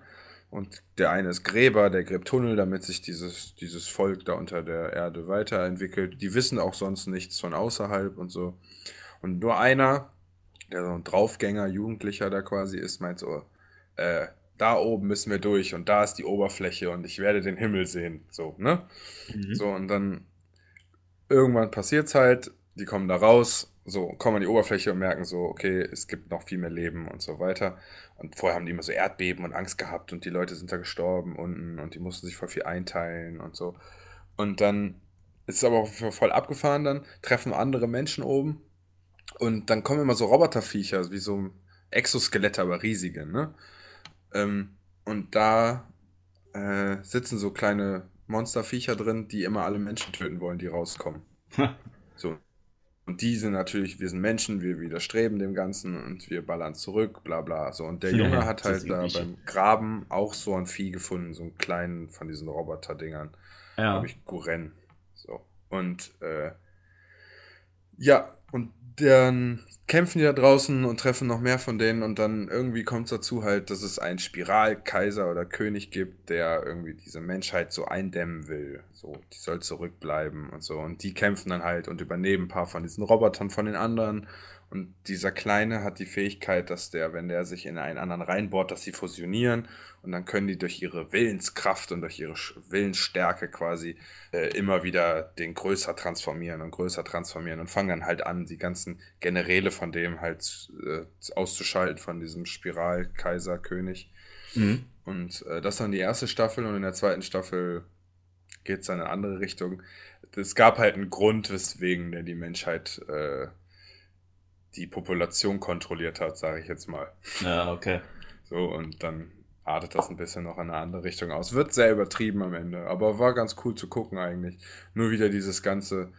Speaker 3: Und der eine ist Gräber, der gräbt Tunnel, damit sich dieses, dieses Volk da unter der Erde weiterentwickelt. Die wissen auch sonst nichts von außerhalb und so. Und nur einer, der so ein Draufgänger, Jugendlicher da quasi ist, meint so, äh, da oben müssen wir durch und da ist die Oberfläche und ich werde den Himmel sehen. So, ne?
Speaker 1: Mhm.
Speaker 3: So, und dann irgendwann passiert's halt, die kommen da raus, so, kommen an die Oberfläche und merken so, okay, es gibt noch viel mehr Leben und so weiter. Und vorher haben die immer so Erdbeben und Angst gehabt und die Leute sind da gestorben unten und die mussten sich voll viel einteilen und so. Und dann ist es aber auch voll abgefahren dann, treffen andere Menschen oben und dann kommen immer so Roboterviecher, wie so Exoskelette, aber riesige, ne? Ähm, und da äh, sitzen so kleine Monsterviecher drin, die immer alle Menschen töten wollen, die rauskommen. so. Und die sind natürlich, wir sind Menschen, wir widerstreben dem Ganzen und wir ballern zurück, bla bla. So. Und der
Speaker 1: Ja,
Speaker 3: Junge hat halt da beim Graben auch so ein Vieh gefunden, so einen kleinen von diesen Roboter-Dingern
Speaker 1: ja.
Speaker 3: glaube ich, Guren. So. Und äh, ja, und dann kämpfen die da draußen und treffen noch mehr von denen und dann irgendwie kommt es dazu halt, dass es einen Spiralkaiser oder König gibt, der irgendwie diese Menschheit so eindämmen will. So, die soll zurückbleiben und so. Und die kämpfen dann halt und übernehmen ein paar von diesen Robotern von den anderen. Und dieser Kleine hat die Fähigkeit, dass der, wenn der sich in einen anderen reinbohrt, dass sie fusionieren und dann können die durch ihre Willenskraft und durch ihre Willensstärke quasi äh, immer wieder den größer transformieren und größer transformieren und fangen dann halt an, die ganzen Generäle von dem halt äh, auszuschalten, von diesem Spiralkaiserkönig.
Speaker 1: Mhm.
Speaker 3: Und äh, das dann die erste Staffel und in der zweiten Staffel geht es dann in eine andere Richtung. Es gab halt einen Grund, weswegen der die Menschheit äh, die Population kontrolliert hat, sage ich jetzt mal.
Speaker 1: Ja, okay.
Speaker 3: So, und dann artet das ein bisschen noch in eine andere Richtung aus. Wird sehr übertrieben am Ende, aber war ganz cool zu gucken eigentlich. Nur wieder dieses ganze,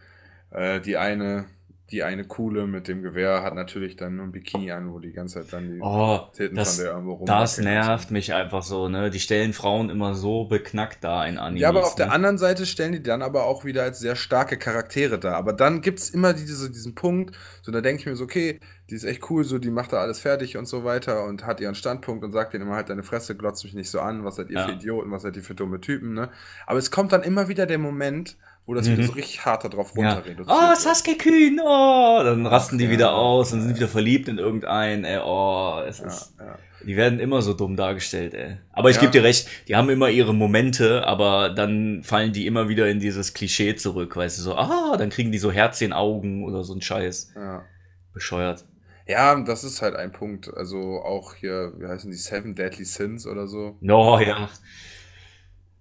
Speaker 3: äh, die eine, die eine Coole mit dem Gewehr hat natürlich dann nur ein Bikini an, wo die ganze Zeit dann die
Speaker 1: Oh,
Speaker 3: Titten
Speaker 1: das,
Speaker 3: von der irgendwo
Speaker 1: das
Speaker 3: rumwackeln.
Speaker 1: nervt mich einfach so, ne? Die stellen Frauen immer so beknackt da in Animes.
Speaker 3: Ja, aber auf der
Speaker 1: ne?
Speaker 3: anderen Seite stellen die dann aber auch wieder als sehr starke Charaktere dar. Aber dann gibt es immer diese, diesen Punkt, so da denke ich mir so, okay, die ist echt cool, so die macht da alles fertig und so weiter und hat ihren Standpunkt und sagt denen immer halt deine Fresse, glotzt mich nicht so an, was seid ihr
Speaker 1: Ja.
Speaker 3: für Idioten, was seid ihr für dumme Typen, ne? Aber es kommt dann immer wieder der Moment, wo das
Speaker 1: Mhm.
Speaker 3: wieder so richtig hart darauf
Speaker 1: Ja.
Speaker 3: runter reduziert
Speaker 1: Oh. Sasuke Kühn, oh, dann rasten die
Speaker 3: ja.
Speaker 1: wieder aus und sind wieder verliebt in irgendeinen, ey, oh, es ist,
Speaker 3: Ja, ja.
Speaker 1: die werden immer so dumm dargestellt, ey. Aber ich
Speaker 3: Ja.
Speaker 1: gebe dir recht, die haben immer ihre Momente, aber dann fallen die immer wieder in dieses Klischee zurück, weißt du, so, ah, dann kriegen die so Herzchenaugen oder so ein Scheiß.
Speaker 3: ja.
Speaker 1: Bescheuert.
Speaker 3: Ja, das ist halt ein Punkt. Also auch hier, wie heißen die, Seven Deadly Sins oder so.
Speaker 1: No, ja.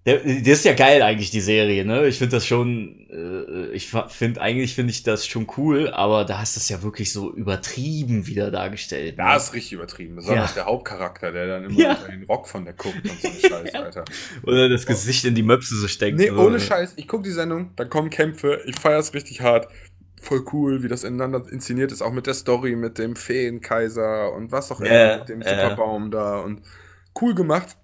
Speaker 1: Der, der ist ja geil eigentlich, die Serie, ne? Ich finde das schon, äh, ich finde, eigentlich finde ich das schon cool, aber da hast du es ja wirklich so übertrieben wieder dargestellt.
Speaker 3: Da
Speaker 1: ne?
Speaker 3: ist richtig übertrieben. Besonders
Speaker 1: Ja.
Speaker 3: der Hauptcharakter, der dann immer
Speaker 1: Ja.
Speaker 3: unter den Rock von der guckt und so ein Scheiß, Alter.
Speaker 1: Oder das Gesicht in die Möpse so steckt.
Speaker 3: Nee,
Speaker 1: so,
Speaker 3: ohne
Speaker 1: ne?
Speaker 3: Scheiß. Ich gucke die Sendung, dann kommen Kämpfe. Ich feiere es richtig hart. Voll cool, wie das ineinander inszeniert ist. Auch mit der Story, mit dem Feenkaiser und was auch immer,
Speaker 1: Ja,
Speaker 3: mit dem. Superbaum da. Und cool gemacht.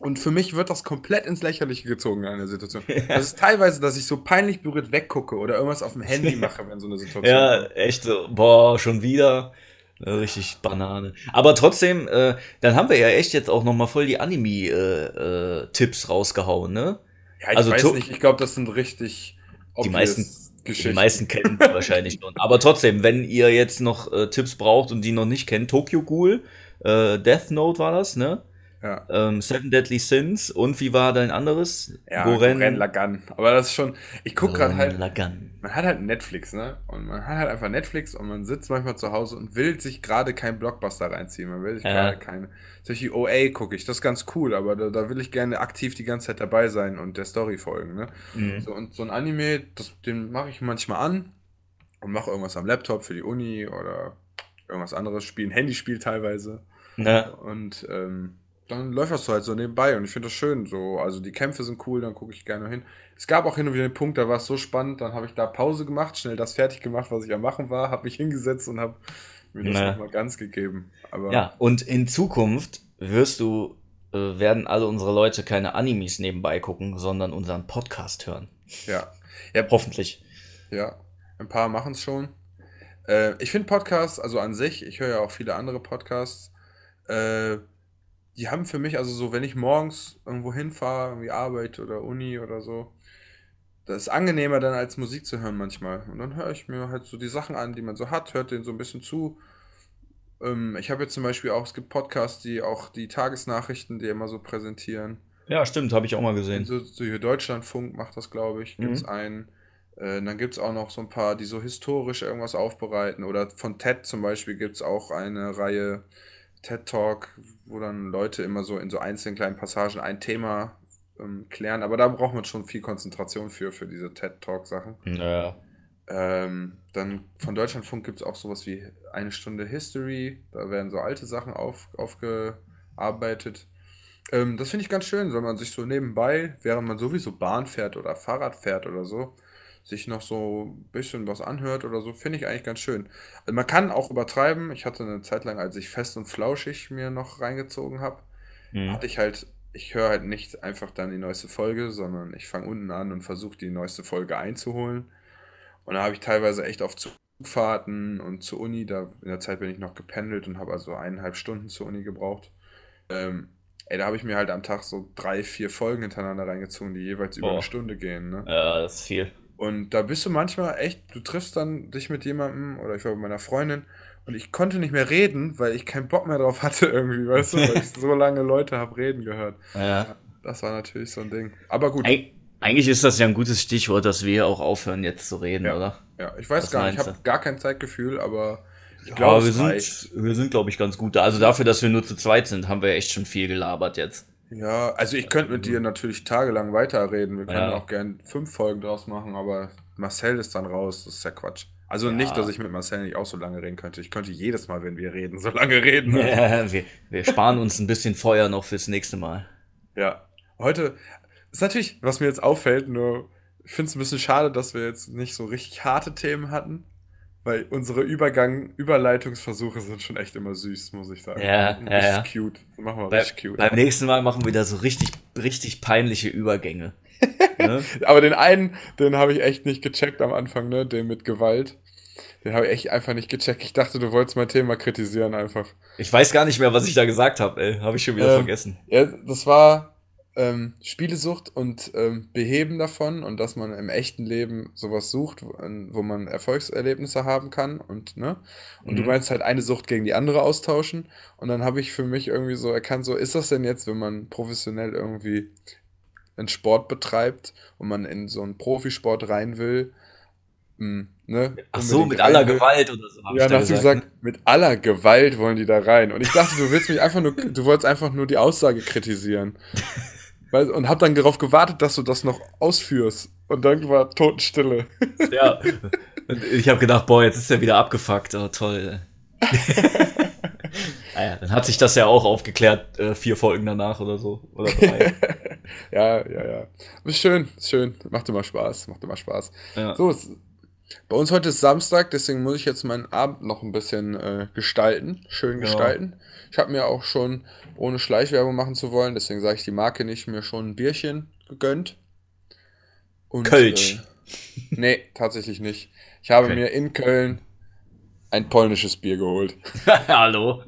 Speaker 3: Und für mich wird das komplett ins Lächerliche gezogen in einer Situation. Das ist teilweise, dass ich so peinlich berührt weggucke oder irgendwas auf dem Handy mache, wenn so eine Situation
Speaker 1: Ja, echt so, boah, schon wieder. Äh, Richtig Banane. Aber trotzdem, äh, dann haben wir ja echt jetzt auch noch mal voll die Anime-Tipps rausgehauen, ne?
Speaker 3: Ja, ich
Speaker 1: Also
Speaker 3: weiß nicht. Ich glaube, das sind richtig
Speaker 1: Die meisten- Die
Speaker 3: Geschichten.
Speaker 1: meisten kennen die wahrscheinlich schon. Aber trotzdem, wenn ihr jetzt noch äh, Tipps braucht und die noch nicht kennt, Tokyo Ghoul, äh, Death Note war das, ne?
Speaker 3: Ja.
Speaker 1: Ähm, Seven Deadly Sins und wie war dein anderes?
Speaker 3: Ja,
Speaker 1: Goren
Speaker 3: Goren Lagan. Aber das ist schon. Ich gucke gerade halt.
Speaker 1: Lagan.
Speaker 3: Man hat halt Netflix, ne? Und man hat halt einfach Netflix und man sitzt manchmal zu Hause und will sich gerade keinen Blockbuster reinziehen. Man will sich
Speaker 1: Ja.
Speaker 3: gerade keine. Solche OA gucke ich, das ist ganz cool, aber da, da will ich gerne aktiv die ganze Zeit dabei sein und der Story folgen, ne?
Speaker 1: Mhm.
Speaker 3: So, und so ein Anime, das, den mache ich manchmal an und mache irgendwas am Laptop für die Uni oder irgendwas anderes, spiele ein Handyspiel teilweise.
Speaker 1: Ne?
Speaker 3: Und ähm, dann läuft das so halt so nebenbei und ich finde das schön. So, also die Kämpfe sind cool, dann gucke ich gerne hin. Es gab auch hin und wieder einen Punkt, da war es so spannend, dann habe ich da Pause gemacht, schnell das fertig gemacht, was ich am machen war, habe mich hingesetzt und habe mir das
Speaker 1: Na.
Speaker 3: nochmal ganz gegeben. Aber
Speaker 1: Ja, und in Zukunft wirst du äh, werden alle unsere Leute keine Animes nebenbei gucken, sondern unseren Podcast hören.
Speaker 3: Ja. ja
Speaker 1: Hoffentlich.
Speaker 3: Ja, ein paar machen es schon. Äh, ich finde Podcasts, also an sich, ich höre ja auch viele andere Podcasts, äh, die haben für mich, also so, wenn ich morgens irgendwo hinfahre, irgendwie Arbeit oder Uni oder so, das ist angenehmer dann als Musik zu hören manchmal. Und dann höre ich mir halt so die Sachen an, die man so hat, hört denen so ein bisschen zu. Ähm, ich habe jetzt zum Beispiel auch, es gibt Podcasts, die auch die Tagesnachrichten, die immer so präsentieren.
Speaker 1: Ja, stimmt, habe ich auch mal gesehen.
Speaker 3: So, so hier Deutschlandfunk macht das, glaube ich, gibt es
Speaker 1: Mhm.
Speaker 3: einen. Äh, dann gibt es auch noch so ein paar, die so historisch irgendwas aufbereiten. Oder von TED zum Beispiel gibt es auch eine Reihe TED Talk, wo dann Leute immer so in so einzelnen kleinen Passagen ein Thema ähm, klären. Aber da braucht man schon viel Konzentration für, für diese TED Talk Sachen.
Speaker 1: Ja.
Speaker 3: Ähm, dann von Deutschlandfunk gibt es auch sowas wie eine Stunde History. Da werden so alte Sachen auf, aufgearbeitet. Ähm, das finde ich ganz schön, wenn man sich so nebenbei, während man sowieso Bahn fährt oder Fahrrad fährt oder so, sich noch so ein bisschen was anhört oder so, finde ich eigentlich ganz schön. Also man kann auch übertreiben. Ich hatte eine Zeit lang, als ich fest und flauschig mir noch reingezogen habe,
Speaker 1: Mhm.
Speaker 3: hatte ich halt, ich höre halt nicht einfach dann die neueste Folge, sondern ich fange unten an und versuche die neueste Folge einzuholen. Und da habe ich teilweise echt auf Zugfahrten und zur Uni, da in der Zeit bin ich noch gependelt und habe also eineinhalb Stunden zur Uni gebraucht. Ähm, ey, da habe ich mir halt am Tag so drei, vier Folgen hintereinander reingezogen, die jeweils über
Speaker 1: Boah.
Speaker 3: eine Stunde gehen. Ne?
Speaker 1: Ja, das ist viel.
Speaker 3: Und da bist du manchmal echt, du triffst dann dich mit jemandem oder ich war mit meiner Freundin und ich konnte nicht mehr reden, weil ich keinen Bock mehr drauf hatte irgendwie, weißt du, weil ich so lange Leute habe reden gehört.
Speaker 1: Ja.
Speaker 3: Das war natürlich so ein Ding. Aber gut,
Speaker 1: Eig eigentlich ist das ja ein gutes Stichwort, dass wir auch aufhören, jetzt zu reden,
Speaker 3: Ja.
Speaker 1: oder?
Speaker 3: ja, ich weiß
Speaker 1: Was
Speaker 3: gar nicht, ich habe gar kein Zeitgefühl, aber ich
Speaker 1: Ja,
Speaker 3: glaube,
Speaker 1: wir
Speaker 3: reicht.
Speaker 1: sind, wir sind, glaube ich, ganz gut da. Also dafür, dass wir nur zu zweit sind, haben wir echt schon viel gelabert jetzt.
Speaker 3: Ja, also ich könnte mit dir natürlich tagelang weiterreden. Wir können
Speaker 1: Ja.
Speaker 3: auch gern fünf Folgen draus machen, aber Marcel ist dann raus. Das ist ja Quatsch. Also
Speaker 1: Ja.
Speaker 3: nicht, dass ich mit Marcel nicht auch so lange reden könnte. Ich könnte jedes Mal, wenn wir reden, so lange reden.
Speaker 1: Ja, wir, wir sparen uns ein bisschen Feuer noch fürs nächste Mal.
Speaker 3: Ja. Heute ist natürlich, was mir jetzt auffällt, nur ich finde es ein bisschen schade, dass wir jetzt nicht so richtig harte Themen hatten, weil unsere Übergang, Überleitungsversuche sind schon echt immer süß, muss ich sagen.
Speaker 1: Ja,
Speaker 3: richtig
Speaker 1: ja, ja.
Speaker 3: cute. Machen wir
Speaker 1: Bei,
Speaker 3: richtig cute.
Speaker 1: beim nächsten Mal machen wir wieder so richtig, richtig peinliche Übergänge. ne?
Speaker 3: Aber den einen, den habe ich echt nicht gecheckt am Anfang, ne? Den mit Gewalt. Den habe ich echt einfach nicht gecheckt. Ich dachte, du wolltest mein Thema kritisieren einfach.
Speaker 1: Ich weiß gar nicht mehr, was ich da gesagt habe, ey. Habe ich schon wieder
Speaker 3: Ähm,
Speaker 1: vergessen.
Speaker 3: Ja, das war ähm, Spielesucht und ähm, Beheben davon und dass man im echten Leben sowas sucht, wo, wo man Erfolgserlebnisse haben kann und ne und du
Speaker 1: Mhm.
Speaker 3: meinst halt eine Sucht gegen die andere austauschen und dann habe ich für mich irgendwie so erkannt, so ist das denn jetzt, wenn man professionell irgendwie einen Sport betreibt und man in so einen Profisport rein will, mh, ne?
Speaker 1: Ach so, mit aller
Speaker 3: will.
Speaker 1: Gewalt oder so.
Speaker 3: Ja, dann hast du
Speaker 1: gesagt,
Speaker 3: gesagt, mit aller Gewalt wollen die da rein. Und ich dachte, du willst mich einfach nur, du wolltest einfach nur die Aussage kritisieren. Weil, und hab dann darauf gewartet, dass du das noch ausführst. Und dann war Totenstille.
Speaker 1: Ja. Und ich habe gedacht, boah, jetzt ist er wieder abgefuckt. Oh, toll. naja, dann hat sich das ja auch aufgeklärt, äh, vier Folgen danach oder so. Oder drei.
Speaker 3: ja, ja, ja. Ist schön, ist schön. Macht immer Spaß, macht immer Spaß.
Speaker 1: ja.
Speaker 3: So, es, bei uns heute ist Samstag, deswegen muss ich jetzt meinen Abend noch ein bisschen äh, gestalten, schön
Speaker 1: Ja.
Speaker 3: gestalten. Ich habe mir auch schon, ohne Schleichwerbung machen zu wollen, deswegen sage ich die Marke nicht, mir schon ein Bierchen gegönnt. Und,
Speaker 1: Kölsch.
Speaker 3: Äh, nee, tatsächlich nicht. Ich habe
Speaker 1: Okay.
Speaker 3: mir in Köln ein polnisches Bier geholt.
Speaker 1: Hallo.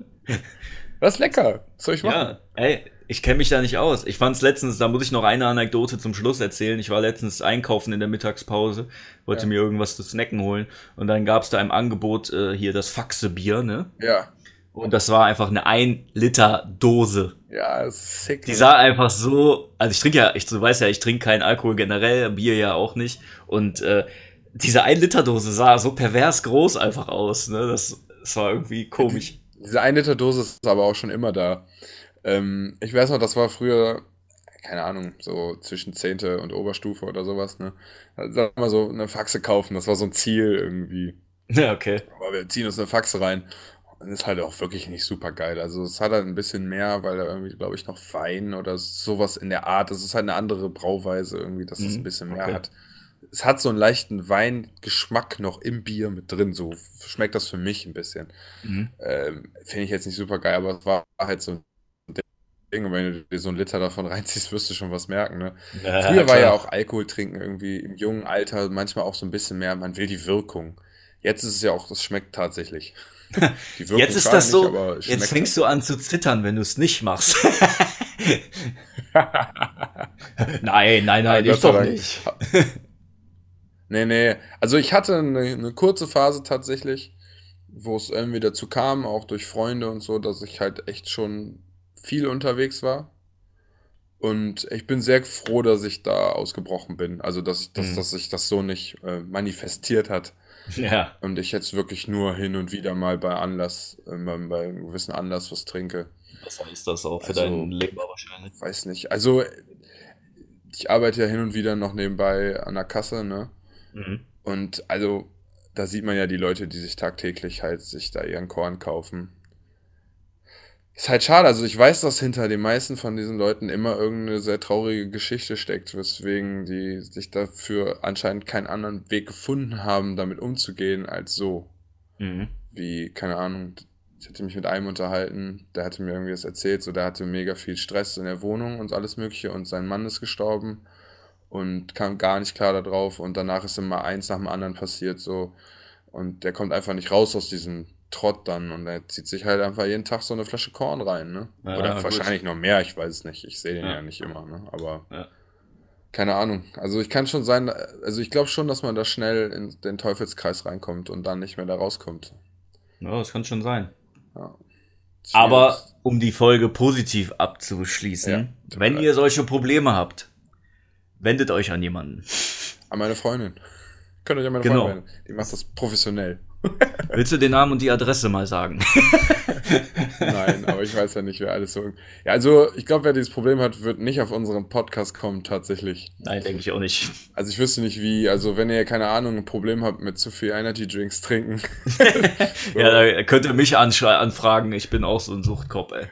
Speaker 3: Das ist lecker. Was soll ich machen?
Speaker 1: Ja, ey, ich kenne mich da nicht aus. Ich fand's letztens, da muss ich noch eine Anekdote zum Schluss erzählen. Ich war letztens einkaufen in der Mittagspause, wollte
Speaker 3: Ja.
Speaker 1: mir irgendwas zu snacken holen und dann gab's da im Angebot äh, hier das Faxe-Bier, ne?
Speaker 3: Ja,
Speaker 1: Und das war einfach eine 1 Liter Dose.
Speaker 3: ja, sick.
Speaker 1: Die
Speaker 3: ne?
Speaker 1: sah einfach so, also ich trinke ja, ich, du weißt ja, ich trinke keinen Alkohol generell, Bier ja auch nicht. Und äh, diese 1 Liter Dose sah so pervers groß einfach aus, ne? Das, das war irgendwie komisch.
Speaker 3: Diese 1 Liter Dose ist aber auch schon immer da. Ähm, ich weiß noch, das war früher, keine Ahnung, so zwischen Zehnte und Oberstufe oder sowas, ne? Sag mal so eine Faxe kaufen, das war so ein Ziel irgendwie.
Speaker 1: Ja, okay.
Speaker 3: Aber wir ziehen uns eine Faxe rein. Und ist halt auch wirklich nicht super geil. Also es hat halt ein bisschen mehr, weil da irgendwie, glaube ich, noch Wein oder sowas in der Art. Es ist halt eine andere Brauweise irgendwie, dass es
Speaker 1: Mhm,
Speaker 3: ein bisschen mehr
Speaker 1: okay.
Speaker 3: hat. Es hat so einen leichten Weingeschmack noch im Bier mit drin. So schmeckt das für mich ein bisschen.
Speaker 1: Mhm.
Speaker 3: Ähm, Finde ich jetzt nicht super geil, aber es war halt so ein Ding. wenn du dir so einen Liter davon reinziehst, wirst du schon was merken, ne?
Speaker 1: Ja,
Speaker 3: Früher war
Speaker 1: klar.
Speaker 3: ja auch Alkohol trinken irgendwie im jungen Alter manchmal auch so ein bisschen mehr. Man will die Wirkung. Jetzt ist es ja auch, das schmeckt tatsächlich. Die Wirkung
Speaker 1: Jetzt ist das so,
Speaker 3: nicht, es
Speaker 1: jetzt fängst du an zu zittern, wenn du es nicht machst. nein, nein, nein,
Speaker 3: Gott
Speaker 1: ich doch nicht.
Speaker 3: Nee, nee. Also ich hatte eine, eine kurze Phase tatsächlich, wo es irgendwie dazu kam, auch durch Freunde und so, dass ich halt echt schon viel unterwegs war. Und ich bin sehr froh, dass ich da ausgebrochen bin. Also, dass, ich- dass,
Speaker 1: Mhm.
Speaker 3: dass sich das so nicht äh, manifestiert hat.
Speaker 1: Ja,
Speaker 3: Und ich jetzt wirklich nur hin und wieder mal bei Anlass, äh, bei bei einem gewissen Anlass was trinke.
Speaker 1: was heißt das auch für
Speaker 3: Also-
Speaker 1: deinen Leber wahrscheinlich?
Speaker 3: Weiß nicht. Also, ich arbeite ja hin und wieder noch nebenbei an der Kasse, ne?
Speaker 1: Mhm.
Speaker 3: Und also, da sieht man ja die Leute, die sich tagtäglich halt sich da ihren Korn kaufen. Ist halt schade, also ich weiß, dass hinter den meisten von diesen Leuten immer irgendeine sehr traurige Geschichte steckt, weswegen die sich dafür anscheinend keinen anderen Weg gefunden haben, damit umzugehen, als so.
Speaker 1: Mhm.
Speaker 3: Wie, keine Ahnung, ich hatte mich mit einem unterhalten, der hatte mir irgendwie das erzählt, so der hatte mega viel Stress in der Wohnung und alles Mögliche und sein Mann ist gestorben und kam gar nicht klar darauf und danach ist immer eins nach dem anderen passiert so und der kommt einfach nicht raus aus diesem Trott dann und er zieht sich halt einfach jeden Tag so eine Flasche Korn rein, ne?
Speaker 1: Ja,
Speaker 3: Oder wahrscheinlich noch mehr, ich weiß es nicht, ich sehe den
Speaker 1: Ja.
Speaker 3: ja nicht immer, ne? Aber keine Ahnung. Also ich kann schon sein, also ich glaube schon, dass man da schnell in den Teufelskreis reinkommt und dann nicht mehr da rauskommt.
Speaker 1: Ja, das kann schon sein. Aber um die Folge positiv abzuschließen, wenn ihr solche Probleme habt, wendet euch an jemanden.
Speaker 3: An meine Freundin. Könnt euch an meine
Speaker 1: Genau.
Speaker 3: Freundin wenden. Die macht das professionell.
Speaker 1: Willst du den Namen und die Adresse mal sagen?
Speaker 3: Nein, aber ich weiß ja nicht, wer alles so. Ja, also ich glaube, wer dieses Problem hat, wird nicht auf unseren Podcast kommen, tatsächlich.
Speaker 1: Nein, denke ich auch nicht.
Speaker 3: Also ich wüsste nicht wie. Also wenn ihr, keine Ahnung, ein Problem habt mit zu viel Energy Drinks trinken. so,
Speaker 1: Ja, da könnt ihr mich anfragen. Ich bin auch so ein Suchtkopf, ey.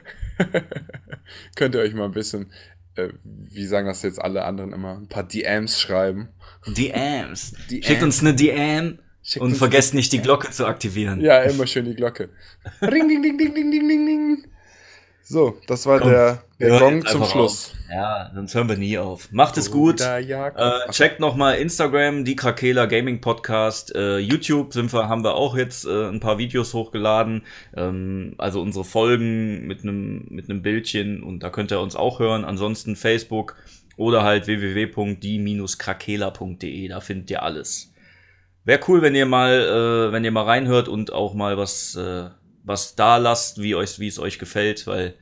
Speaker 3: könnt ihr euch mal ein bisschen, äh, wie sagen das jetzt alle anderen immer, ein paar DMs schreiben.
Speaker 1: DMs.
Speaker 3: DMs.
Speaker 1: Schickt uns eine DM
Speaker 3: Schickt
Speaker 1: und vergesst nicht, die Glocke zu aktivieren.
Speaker 3: Ja, immer schön die Glocke. Ring, ding, ding, ding, ding, ding, ding, ding. So, das war
Speaker 1: Komm,
Speaker 3: der, der Gong zum Schluss.
Speaker 1: auf. Ja, sonst hören wir nie auf. Macht es gut. Äh, checkt nochmal Instagram, die Krakela Gaming Podcast. Äh, YouTube sind wir, haben wir auch jetzt äh, ein paar Videos hochgeladen. Ähm, also unsere Folgen mit einem mit einem Bildchen und da könnt ihr uns auch hören. Ansonsten Facebook oder halt www.die-krakela.de. Da findet ihr alles. Wäre cool, wenn ihr mal, äh, wenn ihr mal reinhört und auch mal was, äh, was da lasst, wie euch, wie es euch gefällt, weil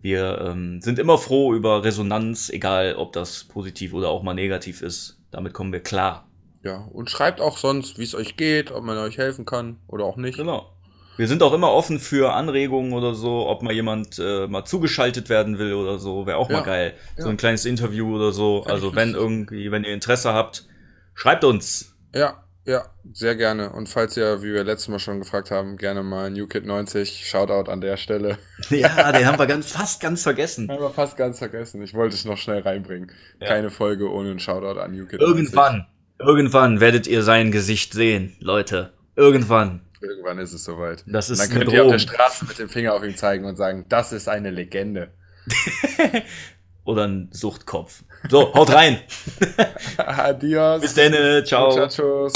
Speaker 1: wir ähm, sind immer froh über Resonanz, egal ob das positiv oder auch mal negativ ist. Damit kommen wir klar.
Speaker 3: Ja, und schreibt auch sonst, wie es euch geht, ob man euch helfen kann oder auch nicht.
Speaker 1: Genau. Wir sind auch immer offen für Anregungen oder so, ob mal jemand äh, mal zugeschaltet werden will oder so, wäre auch
Speaker 3: Ja,
Speaker 1: mal geil. So
Speaker 3: ja.
Speaker 1: ein kleines Interview oder so. Also wenn irgendwie, wenn ihr Interesse habt, schreibt uns.
Speaker 3: Ja, ja, sehr gerne. Und falls ihr, wie wir letztes Mal schon gefragt haben, gerne mal NewKid 90, Shoutout an der Stelle.
Speaker 1: Ja, den haben wir ganz, fast ganz vergessen.
Speaker 3: Haben wir fast ganz vergessen. Ich wollte es noch schnell reinbringen.
Speaker 1: Ja.
Speaker 3: Keine Folge ohne einen Shoutout an NewKid 90.
Speaker 1: Irgendwann, irgendwann werdet ihr sein Gesicht sehen, Leute. Irgendwann.
Speaker 3: Irgendwann ist es soweit.
Speaker 1: Das
Speaker 3: Und
Speaker 1: ist
Speaker 3: dann
Speaker 1: eine
Speaker 3: könnt ihr auf der. Straße mit dem Finger auf ihn zeigen und sagen, das ist eine Legende.
Speaker 1: oder ein Suchtkopf. So, haut rein.
Speaker 3: Adios.
Speaker 1: Bis dann. Ciao.
Speaker 3: ciao, Muchachos.